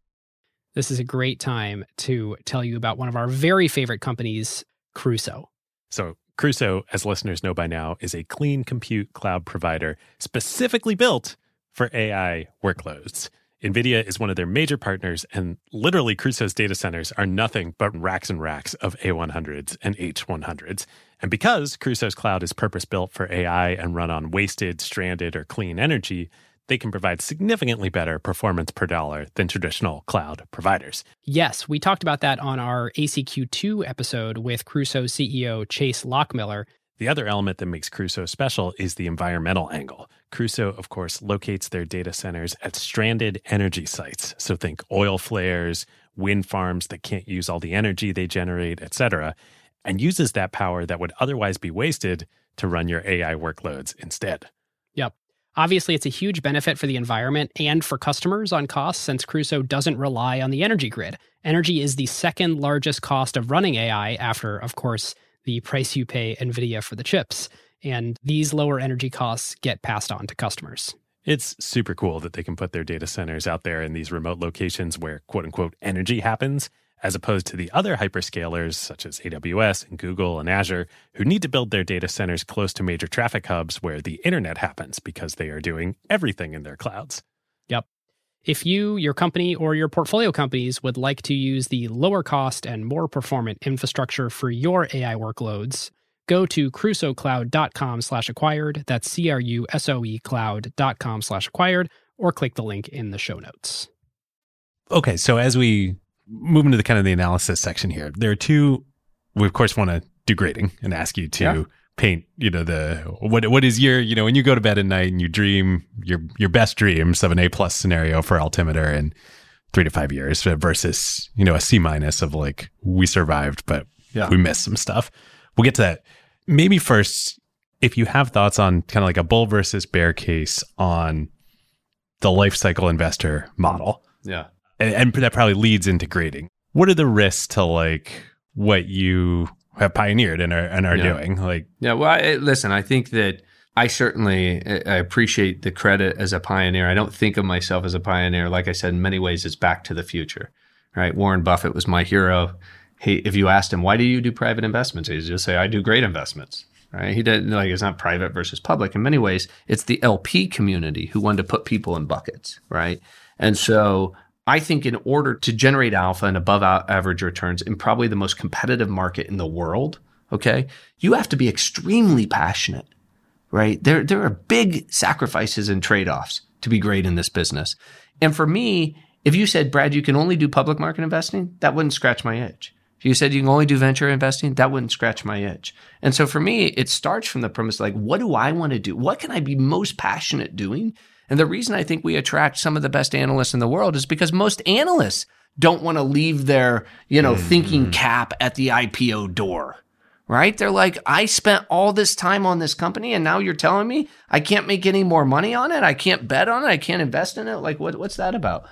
This is a great time to tell you about one of our very favorite companies, Crusoe. So, Crusoe, as listeners know by now, is a clean compute cloud provider specifically built for AI workloads. NVIDIA is one of their major partners, and literally, Crusoe's data centers are nothing but racks and racks of A100s and H100s. And because Crusoe's cloud is purpose built for AI and run on wasted, stranded, or clean energy, they can provide significantly better performance per dollar than traditional cloud providers. Yes, we talked about that on our ACQ2 episode with Crusoe CEO Chase Lochmiller. The other element that makes Crusoe special is the environmental angle. Crusoe, of course, locates their data centers at stranded energy sites. So think oil flares, wind farms that can't use all the energy they generate, etc., and uses that power that would otherwise be wasted to run your AI workloads instead. Yep. Obviously, it's a huge benefit for the environment and for customers on costs since Crusoe doesn't rely on the energy grid. Energy is the second largest cost of running AI after, of course, the price you pay NVIDIA for the chips. And these lower energy costs get passed on to customers. It's super cool that they can put their data centers out there in these remote locations where quote unquote energy happens, as opposed to the other hyperscalers such as AWS and Google and Azure, who need to build their data centers close to major traffic hubs where the internet happens because they are doing everything in their clouds. Yep. If you, your company, or your portfolio companies would like to use the lower cost and more performant infrastructure for your AI workloads, go to crusoecloud.com slash acquired. That's C-R-U-S-O-E cloud.com slash acquired, or click the link in the show notes. Okay, so as we move into the kind of the analysis section here, there are two. We of course want to do grading and ask you to Yeah. paint, you know, the what what is your, you know, when you go to bed at night and you dream your your best dreams of an A plus scenario for altimeter in three to five years uh, versus you know a C minus of like we survived but Yeah. we missed some stuff. We'll get to that. Maybe first, if you have thoughts on kind of like a bull versus bear case on the life cycle investor model Yeah. and, and that probably leads into grading. What are the risks to like what you have pioneered and are and are Yeah. doing? Like, Yeah, well, I, listen, I think that I certainly I I appreciate the credit as a pioneer. I don't think of myself as a pioneer. Like I said, in many ways, it's back to the future, right? Warren Buffett was my hero. He, if you asked him, why do you do private investments? He'd just say, I do great investments, right? He didn't like it's not private versus public. In many ways, it's the LP community who wanted to put people in buckets, right? And so I think in order to generate alpha and above average returns in probably the most competitive market in the world, okay, you have to be extremely passionate, right? There, there are big sacrifices and trade offs to be great in this business. And for me, if you said, Brad, you can only do public market investing, that wouldn't scratch my itch. If you said you can only do venture investing, that wouldn't scratch my itch. And so for me, it starts from the premise like, what do I want to do? What can I be most passionate doing? And the reason I think we attract some of the best analysts in the world is because most analysts don't want to leave their, you know, mm-hmm. thinking cap at the IPO door. Right? They're like, I spent all this time on this company and now you're telling me I can't make any more money on it. I can't bet on it. I can't invest in it. Like what, what's that about?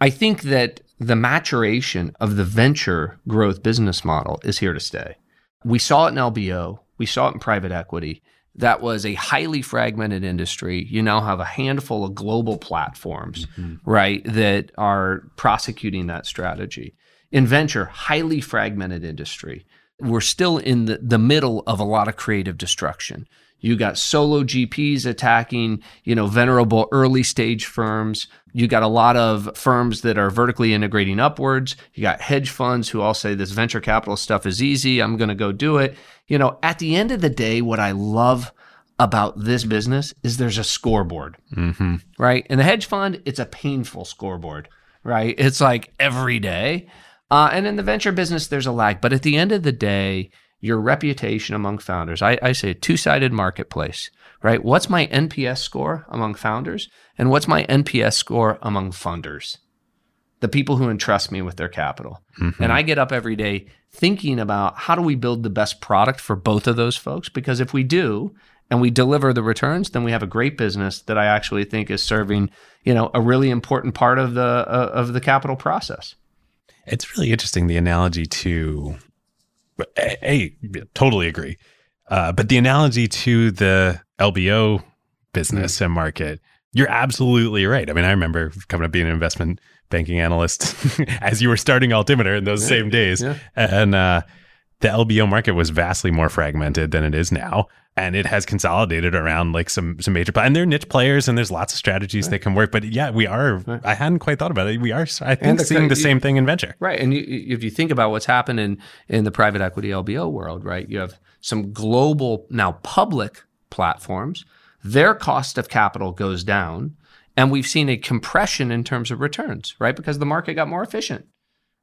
I think that the maturation of the venture growth business model is here to stay. We saw it in LBO, we saw it in private equity. That was a highly fragmented industry. You now have a handful of global platforms, mm-hmm. right, that are prosecuting that strategy. In venture, highly fragmented industry. we're still in the, the middle of a lot of creative destruction. You got solo GPs attacking, you know, venerable early stage firms. You got a lot of firms that are vertically integrating upwards. You got hedge funds who all say this venture capital stuff is easy. I'm going to go do it. You know, at the end of the day, what I love about this business is there's a scoreboard, Mm-hmm. right? In the hedge fund, it's a painful scoreboard, right? It's like every day. Uh, and in the venture business, there's a lag. But at the end of the day, your reputation among founders, I, I say a two sided marketplace, right? What's my NPS score among founders? And what's my NPS score among funders? The people who entrust me with their capital. And I get up every day thinking about how do we build the best product for both of those folks? Because if we do, and we deliver the returns, then we have a great business that I actually think is serving, you know, a really important part of the uh, of the capital process. It's really interesting the analogy to, a, a totally agree, uh, but the analogy to the LBO business and market. You're absolutely right. I mean, I remember coming up being an investment banking analyst as you were starting Altimeter in those same days, yeah. and uh, the LBO market was vastly more fragmented than it is now. And it has consolidated around like some some major, and they're niche players, and there's lots of strategies that can work. But yeah, we are. Right. I hadn't quite thought about it. We are, I think, seeing the you- same thing in venture. Right. And you, if you think about what's happened in, in the private equity LBO world, right, you have some global, now public platforms. Their cost of capital goes down. And we've seen a compression in terms of returns, right? Because the market got more efficient.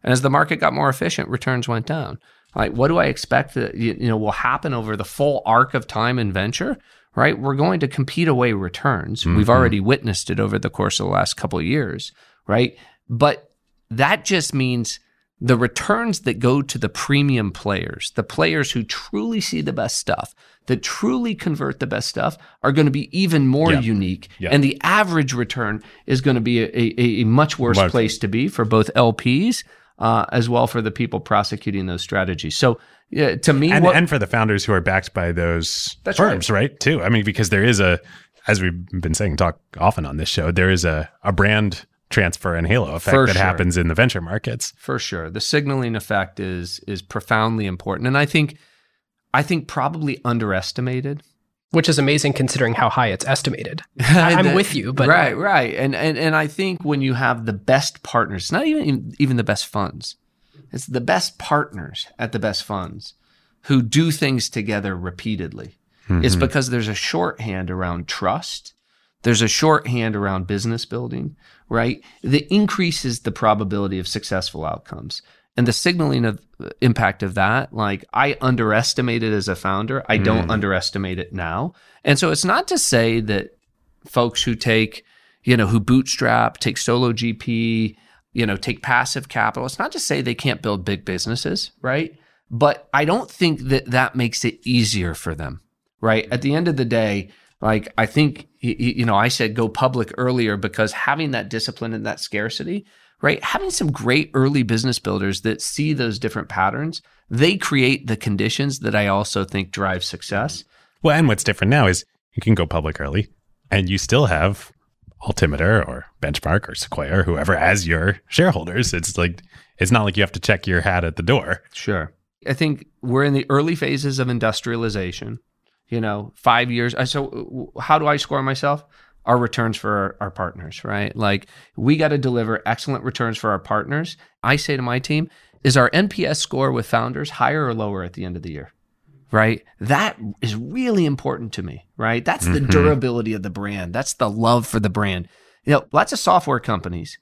And as the market got more efficient, returns went down. Like, what do I expect that you know will happen over the full arc of time in venture? Right, we're going to compete away returns. We've mm-hmm. already witnessed it over the course of the last couple of years, right? But that just means the returns that go to the premium players, the players who truly see the best stuff, that truly convert the best stuff, are going to be even more Yeah. unique. Yeah. And the average return is going to be a, a, a much worse place to be for both LPs uh, as well for the people prosecuting those strategies. So, yeah, to me, and, what, and for the founders who are backed by those That's firms, right. Too. I mean, because there is a, as we've been saying, talk often on this show, there is a, a brand transfer and halo effect For that sure. happens in the venture markets. for sure, the signaling effect is is profoundly important, and I think, I think probably underestimated. Which is amazing considering how high it's estimated. I- I'm That- with you, but right, right, and and and I think when you have the best partners, not even even the best funds, it's the best partners at the best funds who do things together repeatedly. It's mm-hmm. because there's a shorthand around trust. There's a shorthand around business building, right? That increases the probability of successful outcomes. And the signaling of impact of that, like I underestimated as a founder, I don't mm. underestimate it now. And so it's not to say that folks who take, you know, who bootstrap, take solo GP, you know, take passive capital. It's not to say they can't build big businesses, right? But I don't think that that makes it easier for them, right? At the end of the day, like I think, you know, I said go public earlier because having that discipline and that scarcity, right? Having some great early business builders that see those different patterns, they create the conditions that I also think drive success. Well, and what's different now is you can go public early and you still have Altimeter or Benchmark or Sequoia or whoever as your shareholders. It's like, it's not like you have to check your hat at the door. Sure. I think we're in the early phases of industrialization. You know, five years. I- So, how do I score myself? Our returns for our, our partners, right? Like, we got to deliver excellent returns for our partners. I say to my team, is our NPS score with founders higher or lower at the end of the year? Right? That is really important to me, right? That's the mm-hmm. durability of the brand. That's the love for the brand. You know, lots of software companies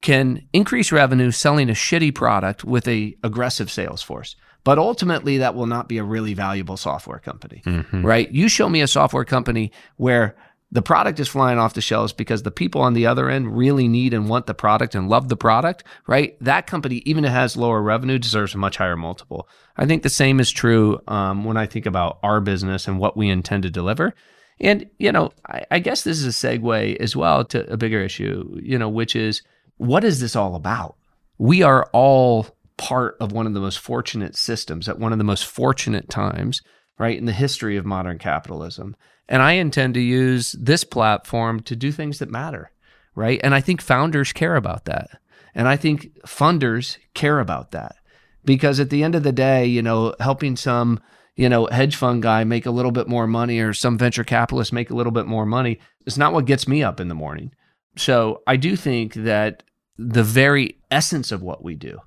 can increase revenue selling a shitty product with a aggressive sales force. But ultimately that will not be a really valuable software company. Mm-hmm. Right? You show me a software company where the product is flying off the shelves because the people on the other end really need and want the product and love the product, right? That company, even if it has lower revenue, deserves a much higher multiple. I think the same is true um, when I think about our business and what we intend to deliver. And, you know, I, I guess this is a segue as well to a bigger issue, you know, which is what is this all about? We are all part of one of the most fortunate systems at one of the most fortunate times, right, in the history of modern capitalism. And I intend to use this platform to do things that matter, right? And I think founders care about that. And I think funders care about that. because at the end of the day, you know, helping some you know hedge fund guy make a little bit more money or some venture capitalist make a little bit more money is not what gets me up in the morning. So I do think that the very essence of what we do,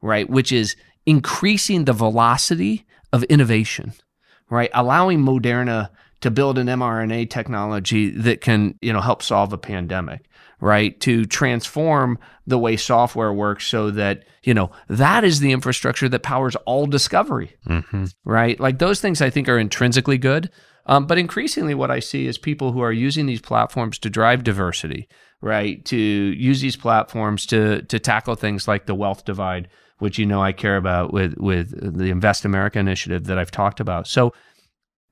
right, which is increasing the velocity of innovation, right, allowing Moderna to build an mRNA technology that can, you know, help solve a pandemic, right? To transform the way software works so that, you know, that is the infrastructure that powers all discovery, Mm-hmm. right? Like those things I think are intrinsically good. Um, but increasingly, what I see is people who are using these platforms to drive diversity, right? To use these platforms to to tackle things like the wealth divide, which you know I care about with with the Invest America initiative that I've talked about. So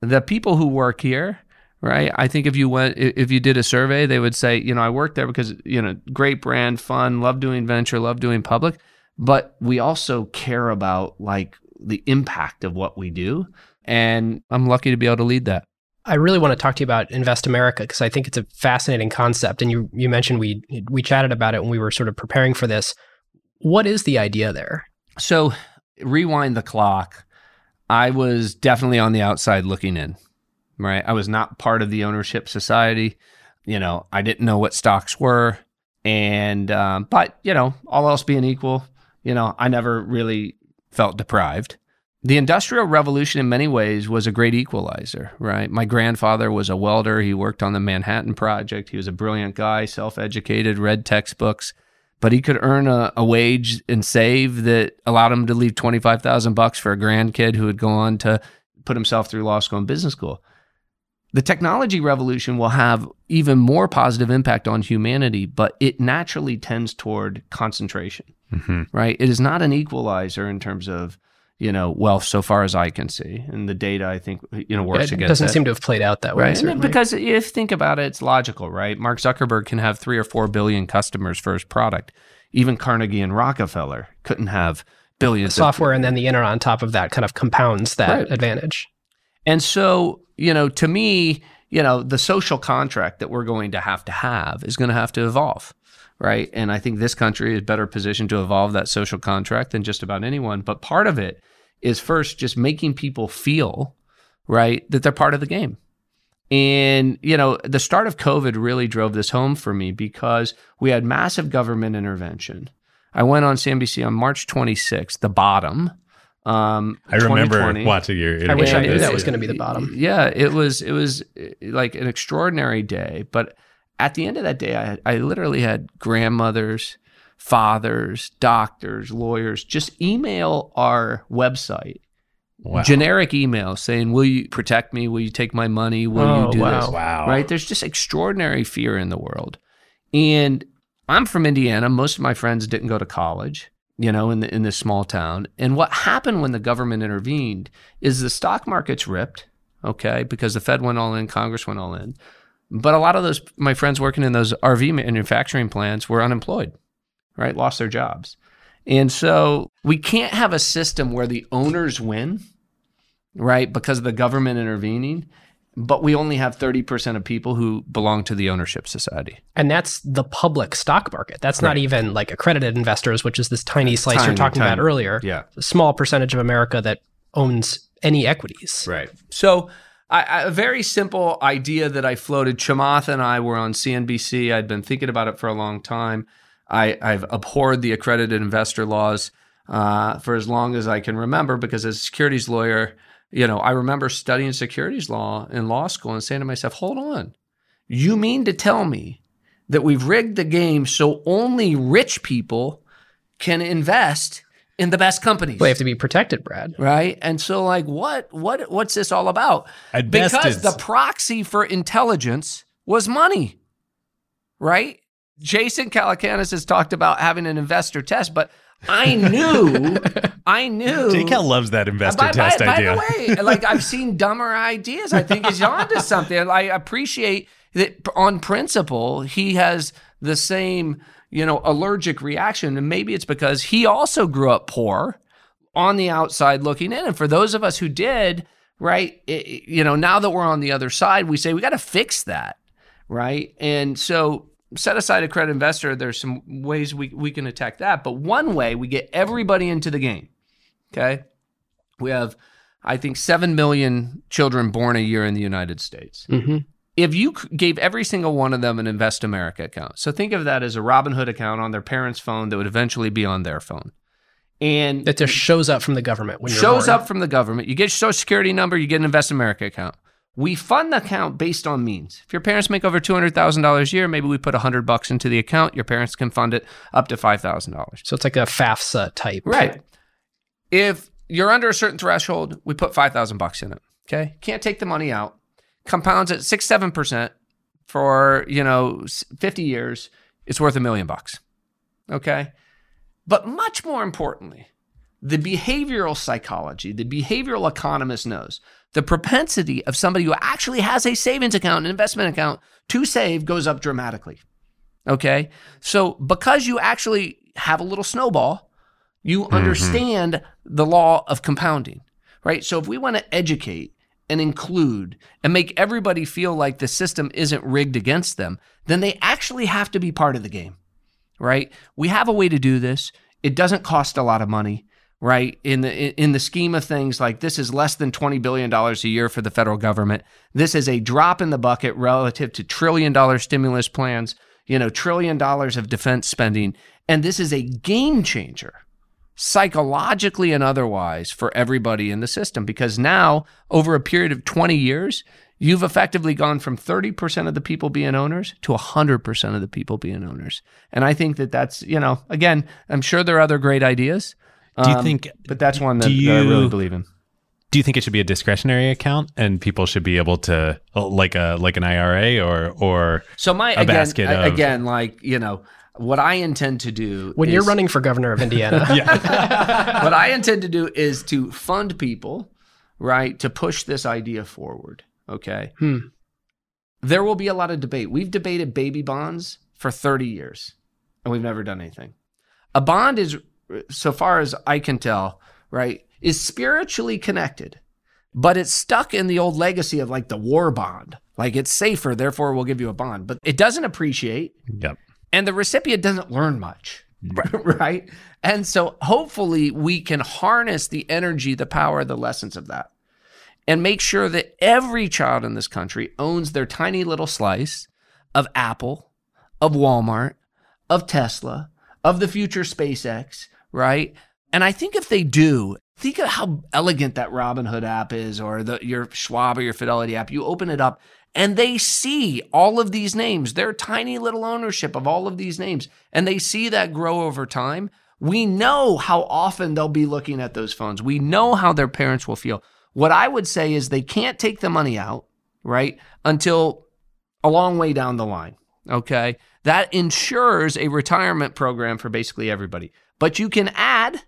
the people who work here, right? I think if you went if you did a survey, they would say, you know, I work there because you know, great brand, fun, love doing venture, love doing public, but we also care about like the impact of what we do. And I'm lucky to be able to lead that. I really want to talk to you about Invest America because I think it's a fascinating concept. And you you mentioned we we chatted about it when we were sort of preparing for this. What is the idea there? So rewind the clock. I was definitely on the outside looking in, right? I was not part of the ownership society. You know, I didn't know what stocks were. And, um, but, you know, all else being equal, you know, I never really felt deprived. The Industrial Revolution, in many ways, was a great equalizer, right? My grandfather was a welder. He worked on the Manhattan Project. He was a brilliant guy, self educated, read textbooks, but he could earn a, a wage and save that allowed him to leave 25,000 bucks for a grandkid who would go on to put himself through law school and business school. The technology revolution will have even more positive impact on humanity, but it naturally tends toward concentration, Mm-hmm. right? It is not an equalizer in terms of you know wealth so far as I can see, and the data I think you know works it against it. doesn't that. seem to have played out that way. Right. certainly. Because if think about it, it's logical, right? Mark Zuckerberg can have three or four billion customers for his product. Even Carnegie and Rockefeller couldn't have billions of software and then the internet on top of that kind of compounds that Right. advantage. And so, you know, to me, you know, the social contract that we're going to have to have is going to have to evolve, right? And I think this country is better positioned to evolve that social contract than just about anyone. But part of it is first just making people feel, right, that they're part of the game. And, you know, the start of COVID really drove this home for me because we had massive government intervention. I went on CNBC on March 26th, the bottom. Um, I remember 2020. watching your. I wish I knew that was going to be the bottom. Yeah, it was. It was uh, like an extraordinary day. But at the end of that day, I I literally had grandmothers, fathers, doctors, lawyers just email our website, Wow. generic email saying, "Will you protect me? Will you take my money? Will Oh, you do wow. this?" Wow. Right? There's just extraordinary fear in the world, and I'm from Indiana. Most of my friends didn't go to college you know, in the, in this small town. And what happened when the government intervened is the stock markets ripped, okay, because the Fed went all in, Congress went all in. But a lot of those my friends working in those RV manufacturing plants were unemployed, right? Lost their jobs. And so we can't have a system where the owners win, right, because of the government intervening, but we only have 30% of people who belong to the ownership society. And that's the public stock market. That's not even like accredited investors, which is this tiny slice Tiny, you're talking about earlier. Yeah. A small percentage of America that owns any equities. Right. So, I, a very simple idea that I floated. Chamath and I were on CNBC. I'd been thinking about it for a long time. I, I've abhorred the accredited investor laws uh, for as long as I can remember because as a securities lawyer, you know, I remember studying securities law in law school and saying to myself, hold on. You mean to tell me that we've rigged the game so only rich people can invest in the best companies? Well, they have to be protected, Brad. right? And so, like, what, what, what's this all about? At because it's- the proxy for intelligence was money, right? Jason Calacanis has talked about having an investor test, but I knew, I knew. Jake Cal loves that investor by, test by, idea. By the way, like I've seen dumber ideas. I think he's onto something. I appreciate that on principle he has the same, you know, allergic reaction, and maybe it's because he also grew up poor, on the outside looking in. And for those of us who did, right, it- you know, now that we're on the other side, we say we got to fix that, right? And so set aside accredited investor. There's some ways we we can attack that, but one way we get everybody into the game Okay. We have, I think, 7 million children born a year in the United States. Mm-hmm. If you gave every single one of them an Invest America account, so think of that as a Robinhood account on their parents' phone that would eventually be on their phone. And That just shows up from the government when you're shows born. up from the government. You get your social security number, you get an Invest America account. We fund the account based on means. If your parents make over two hundred thousand dollars a year, maybe we put hundred bucks into the account. Your parents can fund it up to five thousand dollars. So it's like a FAFSA type. Right. If you're under a certain threshold, we put five thousand bucks in it. Okay. Can't take the money out. Compounds at six seven percent for you know fifty years. It's worth a million bucks. Okay. But much more importantly, the behavioral psychology, the behavioral economist knows the propensity of somebody who actually has a savings account, an investment account to save goes up dramatically. Okay. So because you actually have a little snowball, you mm-hmm. understand the law of compounding, right? So if we want to educate and include and make everybody feel like the system isn't rigged against them, then they actually have to be part of the game, right? We have a way to do this. It doesn't cost a lot of money, right? In the in the scheme of things, like this is less than twenty billion dollars a year for the federal government. This is a drop in the bucket relative to trillion dollar stimulus plans, you know, trillion dollars of defense spending, and this is a game changer psychologically and otherwise for everybody in the system because now over a period of 20 years you've effectively gone from 30% of the people being owners to 100% of the people being owners and i think that that's you know again i'm sure there are other great ideas Do you um, think- but that's one that, do that i really believe in Do you think it should be a discretionary account and people should be able to like a like an IRA or or so my A again basket of- again like you know what i intend to do When you're running for governor of Indiana. what I intend to do is to fund people, right, to push this idea forward. Okay. Hmm. There will be a lot of debate. We've debated baby bonds for 30 years and we've never done anything. A bond is, so far as I can tell, right, is spiritually connected, but it's stuck in the old legacy of like the war bond. Like it's safer, therefore we'll give you a bond. But it doesn't appreciate yep. and the recipient doesn't learn much right and so hopefully we can harness the energy the power the lessons of that and make sure that every child in this country owns their tiny little slice of apple of walmart of tesla of the future spacex right and i think if they do think of how elegant that robinhood app is or the your schwab or your fidelity app you open it up and they see all of these names, their tiny little ownership of all of these names, and they see that grow over time. We know how often they'll be looking at those phones. We know how their parents will feel. What I would say is they can't take the money out, right, until a long way down the line. Okay. That ensures a retirement program for basically everybody. But you can add,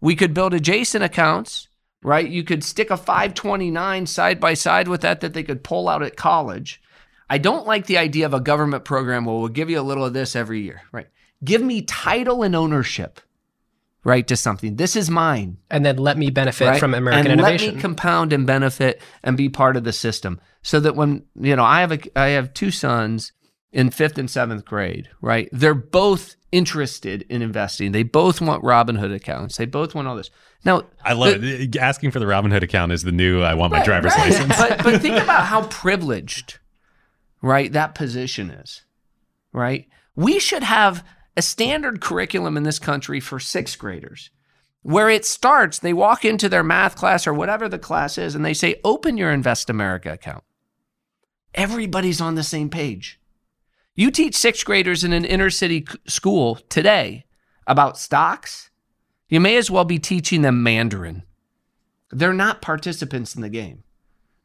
we could build adjacent accounts right? You could stick a 529 side by side with that that they could pull out at college. I don't like the idea of a government program where we'll give you a little of this every year, right? Give me title and ownership, right, to something. This is mine. and then let me benefit right? from American and innovation. Let me compound and benefit and be part of the system. So that when, you know, I have a I have two sons in fifth and seventh grade, right? They're both interested in investing. They both want Robinhood accounts. They both want all this. Now I love the- it. Asking for the Robinhood account is the new I want my Right, driver's right. license. but, but think about how privileged, right, that position is, right? We should have a standard curriculum in this country for sixth graders where it starts, they walk into their math class or whatever the class is, and they say, open your Invest America account. Everybody's on the same page. You teach sixth graders in an inner city school today about stocks, you may as well be teaching them Mandarin they're not participants in the game.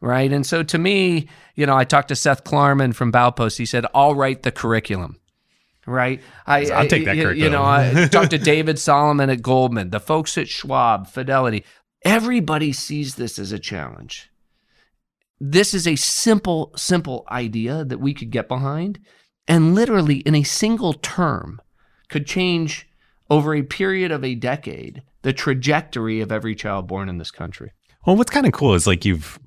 Right. And so to me, you know, I talked to Seth Klarman from Baupost. He said, I'll write the curriculum. Right. I, I'll take that you, you know. I talked to David Solomon at Goldman, the folks at Schwab, Fidelity. Everybody sees this as a challenge. This is a simple, simple idea that we could get behind and literally in a single term could change over a period of a decade the trajectory of every child born in this country. Well, what's kind of cool is like you've,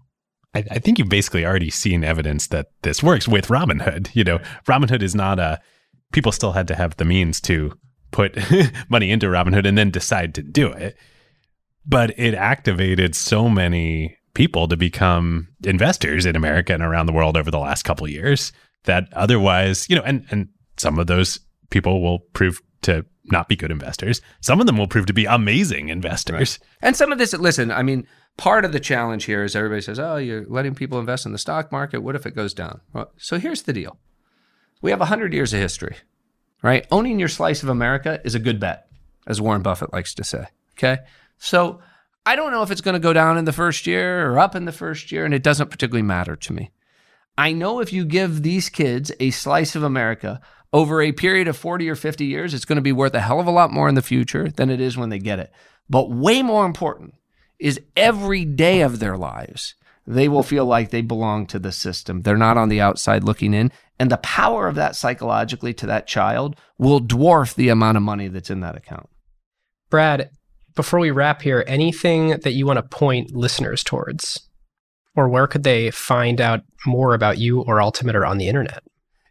I, think you've basically already seen evidence that this works with Robinhood. You know, Robinhood is not a, people still had to have the means to put money into Robinhood and then decide to do it. but it activated so many people to become investors in America and around the world over the last couple years that otherwise, you know, and and some of those people will prove to not be good investors. Some of them will prove to be amazing investors. Right. And some of this, listen, I mean, part of the challenge here is everybody says, oh, you're letting people invest in the stock market. What if it goes down? Well, so here's the deal we have 100 years of history, right? Owning your slice of America is a good bet, as Warren Buffett likes to say. Okay. So I don't know if it's going to go down in the first year or up in the first year, and it doesn't particularly matter to me. I know if you give these kids a slice of America over a period of 40 or 50 years, it's going to be worth a hell of a lot more in the future than it is when they get it. But way more important is every day of their lives, they will feel like they belong to the system. They're not on the outside looking in. And the power of that psychologically to that child will dwarf the amount of money that's in that account. Brad, before we wrap here, anything that you want to point listeners towards? Or where could they find out more about you or Altimeter on the internet?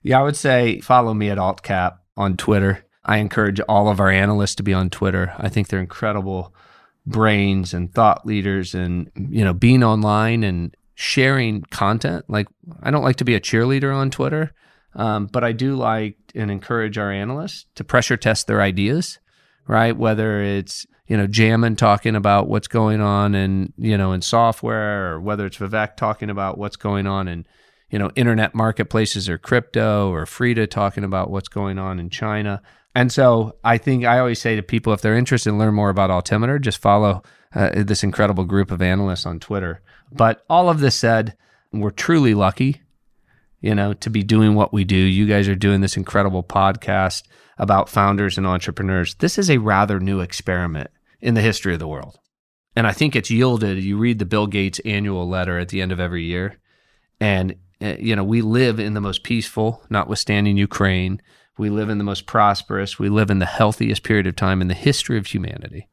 Yeah, I would say follow me at AltCap on Twitter. I encourage all of our analysts to be on Twitter. I think they're incredible brains and thought leaders and you know being online and sharing content like i don't like to be a cheerleader on twitter um, but i do like and encourage our analysts to pressure test their ideas right whether it's you know Jamin talking about what's going on in you know in software or whether it's vivek talking about what's going on in you know internet marketplaces or crypto or Freda talking about what's going on in china and so I think I always say to people if they're interested in learn more about Altimeter, just follow uh, this incredible group of analysts on Twitter. But all of this said, we're truly lucky, you know, to be doing what we do. You guys are doing this incredible podcast about founders and entrepreneurs. This is a rather new experiment in the history of the world. And I think it's yielded. You read the Bill Gates annual letter at the end of every year, and uh, you know we live in the most peaceful, notwithstanding Ukraine, we live in the most prosperous, we live in the healthiest period of time in the history of humanity.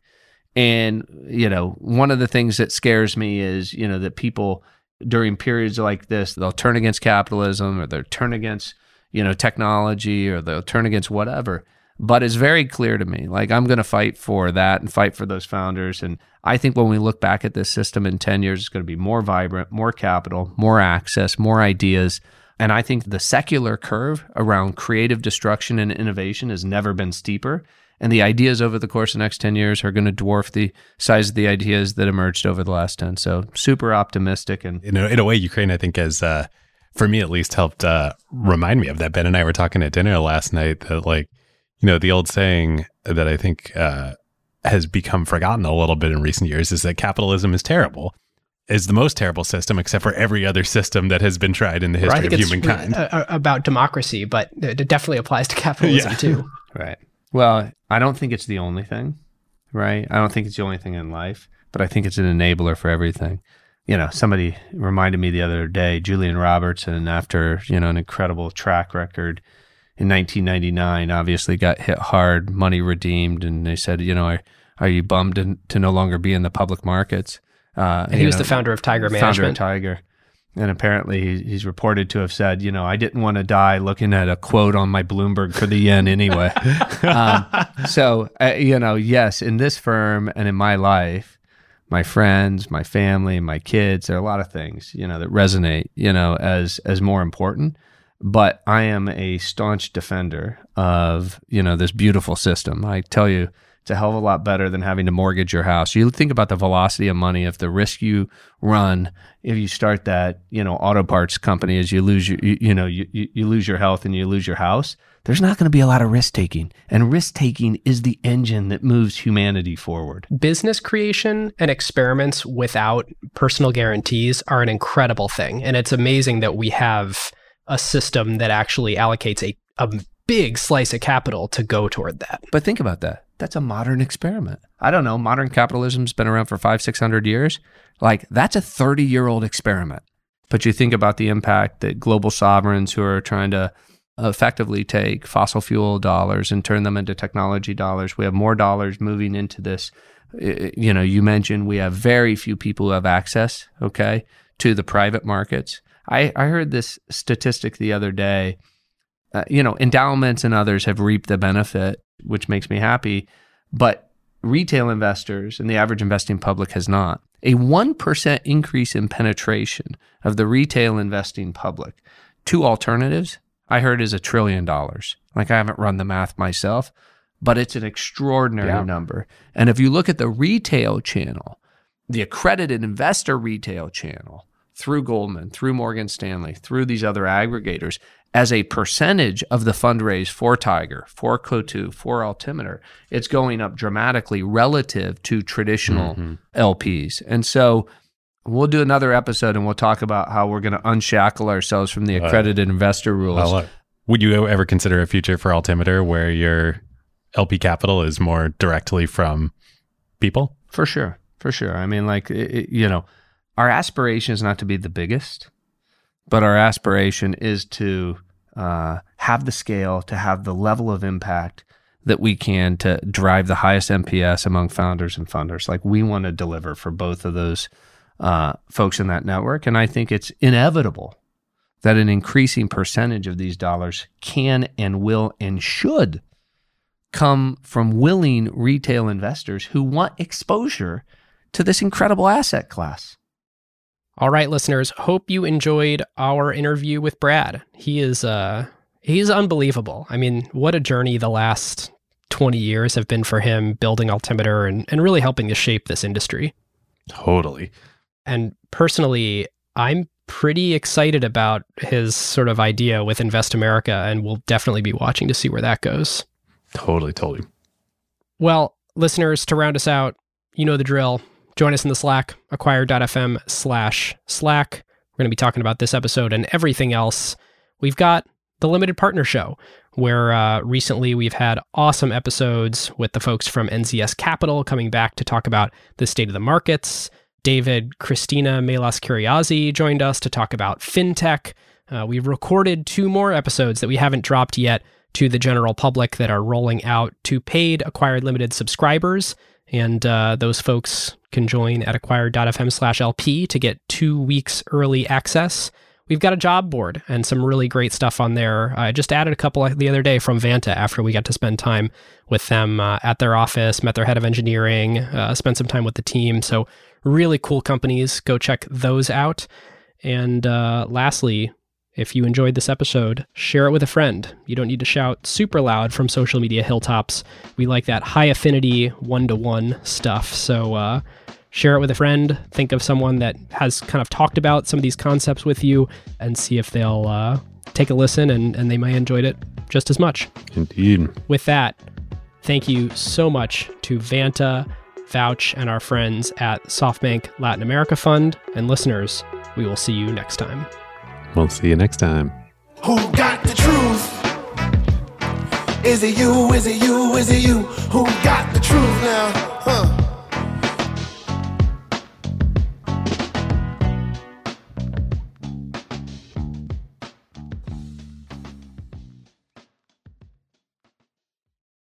And, you know, one of the things that scares me is, you know, that people during periods like this, they'll turn against capitalism or they'll turn against, you know, technology or they'll turn against whatever. But it's very clear to me, like I'm going to fight for that and fight for those founders. And I think when we look back at this system in 10 years, it's going to be more vibrant, more capital, more access, more ideas and I think the secular curve around creative destruction and innovation has never been steeper. And the ideas over the course of the next 10 years are going to dwarf the size of the ideas that emerged over the last 10. So super optimistic. And in a, in a way, Ukraine, I think, has, uh, for me at least, helped uh, remind me of that. Ben and I were talking at dinner last night that, like, you know, the old saying that I think uh, has become forgotten a little bit in recent years is that capitalism is terrible is the most terrible system, except for every other system that has been tried in the history of humankind. about democracy, but it definitely applies to capitalism yeah. too. right. Well, I don't think it's the only thing, right? I don't think it's the only thing in life, but I think it's an enabler for everything. You know, somebody reminded me the other day, Julian Robertson, after, you know, an incredible track record in 1999, obviously got hit hard, money redeemed. And they said, you know, are, are you bummed to, to no longer be in the public markets? Uh, he was know, the founder of Tiger Management. Founder of Tiger. And apparently he's reported to have said, you know, I didn't want to die looking at a quote on my Bloomberg for the yen anyway. um, so, uh, you know, yes, in this firm and in my life, my friends, my family, my kids, there are a lot of things, you know, that resonate, you know, as as more important. But I am a staunch defender of, you know, this beautiful system. I tell you, it's a hell of a lot better than having to mortgage your house. You think about the velocity of money. If the risk you run, if you start that, you know, auto parts company, as you lose your, you, you know, you, you lose your health and you lose your house, there's not going to be a lot of risk taking. And risk taking is the engine that moves humanity forward. Business creation and experiments without personal guarantees are an incredible thing. And it's amazing that we have a system that actually allocates a, a big slice of capital to go toward that. But think about that. That's a modern experiment. I don't know. Modern capitalism's been around for five, six hundred years. Like that's a 30 year old experiment. But you think about the impact that global sovereigns who are trying to effectively take fossil fuel dollars and turn them into technology dollars. We have more dollars moving into this. You know, you mentioned we have very few people who have access, okay, to the private markets. I, I heard this statistic the other day uh, you know, endowments and others have reaped the benefit, which makes me happy. But retail investors and the average investing public has not. A 1% increase in penetration of the retail investing public to alternatives, I heard is a trillion dollars. Like I haven't run the math myself, but it's an extraordinary Yeah. number. And if you look at the retail channel, the accredited investor retail channel through Goldman, through Morgan Stanley, through these other aggregators, as a percentage of the fundraise for Tiger, for Coatue, for Altimeter, it's going up dramatically relative to traditional LPs. And so we'll do another episode and we'll talk about how we're going to unshackle ourselves from the accredited investor rules. Uh, would you ever consider a future for Altimeter where your LP capital is more directly from people? For sure. For sure. I mean, like, it- you know, our aspiration is not to be the biggest, but our aspiration is to uh, have the scale, to have the level of impact that we can to drive the highest NPS among founders and funders. Like, we want to deliver for both of those uh, folks in that network. And I think it's inevitable that an increasing percentage of these dollars can and will and should come from willing retail investors who want exposure to this incredible asset class. All right, listeners, hope you enjoyed our interview with Brad. He is uh he's unbelievable. I mean, what a journey the last 20 years have been for him building Altimeter and, and really helping to shape this industry. Totally. And personally, I'm pretty excited about his sort of idea with Invest America, and we'll definitely be watching to see where that goes. Totally, totally. Well, listeners, to round us out, you know the drill. Join us in the Slack, acquired.fm slash Slack. We're going to be talking about this episode and everything else. We've got the Limited Partner Show, where uh, recently we've had awesome episodes with the folks from NZS Capital coming back to talk about the state of the markets. David, Christina Melas-Kyriazi joined us to talk about fintech. Uh, we've recorded two more episodes that we haven't dropped yet to the general public that are rolling out to paid acquired limited subscribers. And uh, those folks can join at acquired.fm slash LP to get two weeks early access. We've got a job board and some really great stuff on there. I just added a couple the other day from Vanta after we got to spend time with them uh, at their office, met their head of engineering, uh, spent some time with the team. So, really cool companies. Go check those out. And uh, lastly, if you enjoyed this episode, share it with a friend. You don't need to shout super loud from social media hilltops. We like that high affinity one to one stuff. So uh, share it with a friend. Think of someone that has kind of talked about some of these concepts with you and see if they'll uh, take a listen and, and they might enjoy it just as much. Indeed. With that, thank you so much to Vanta, Vouch, and our friends at SoftBank Latin America Fund. And listeners, we will see you next time. We'll see you next time. Who got the truth? Is it you? Is it you? Is it you? Who got the truth now? Huh?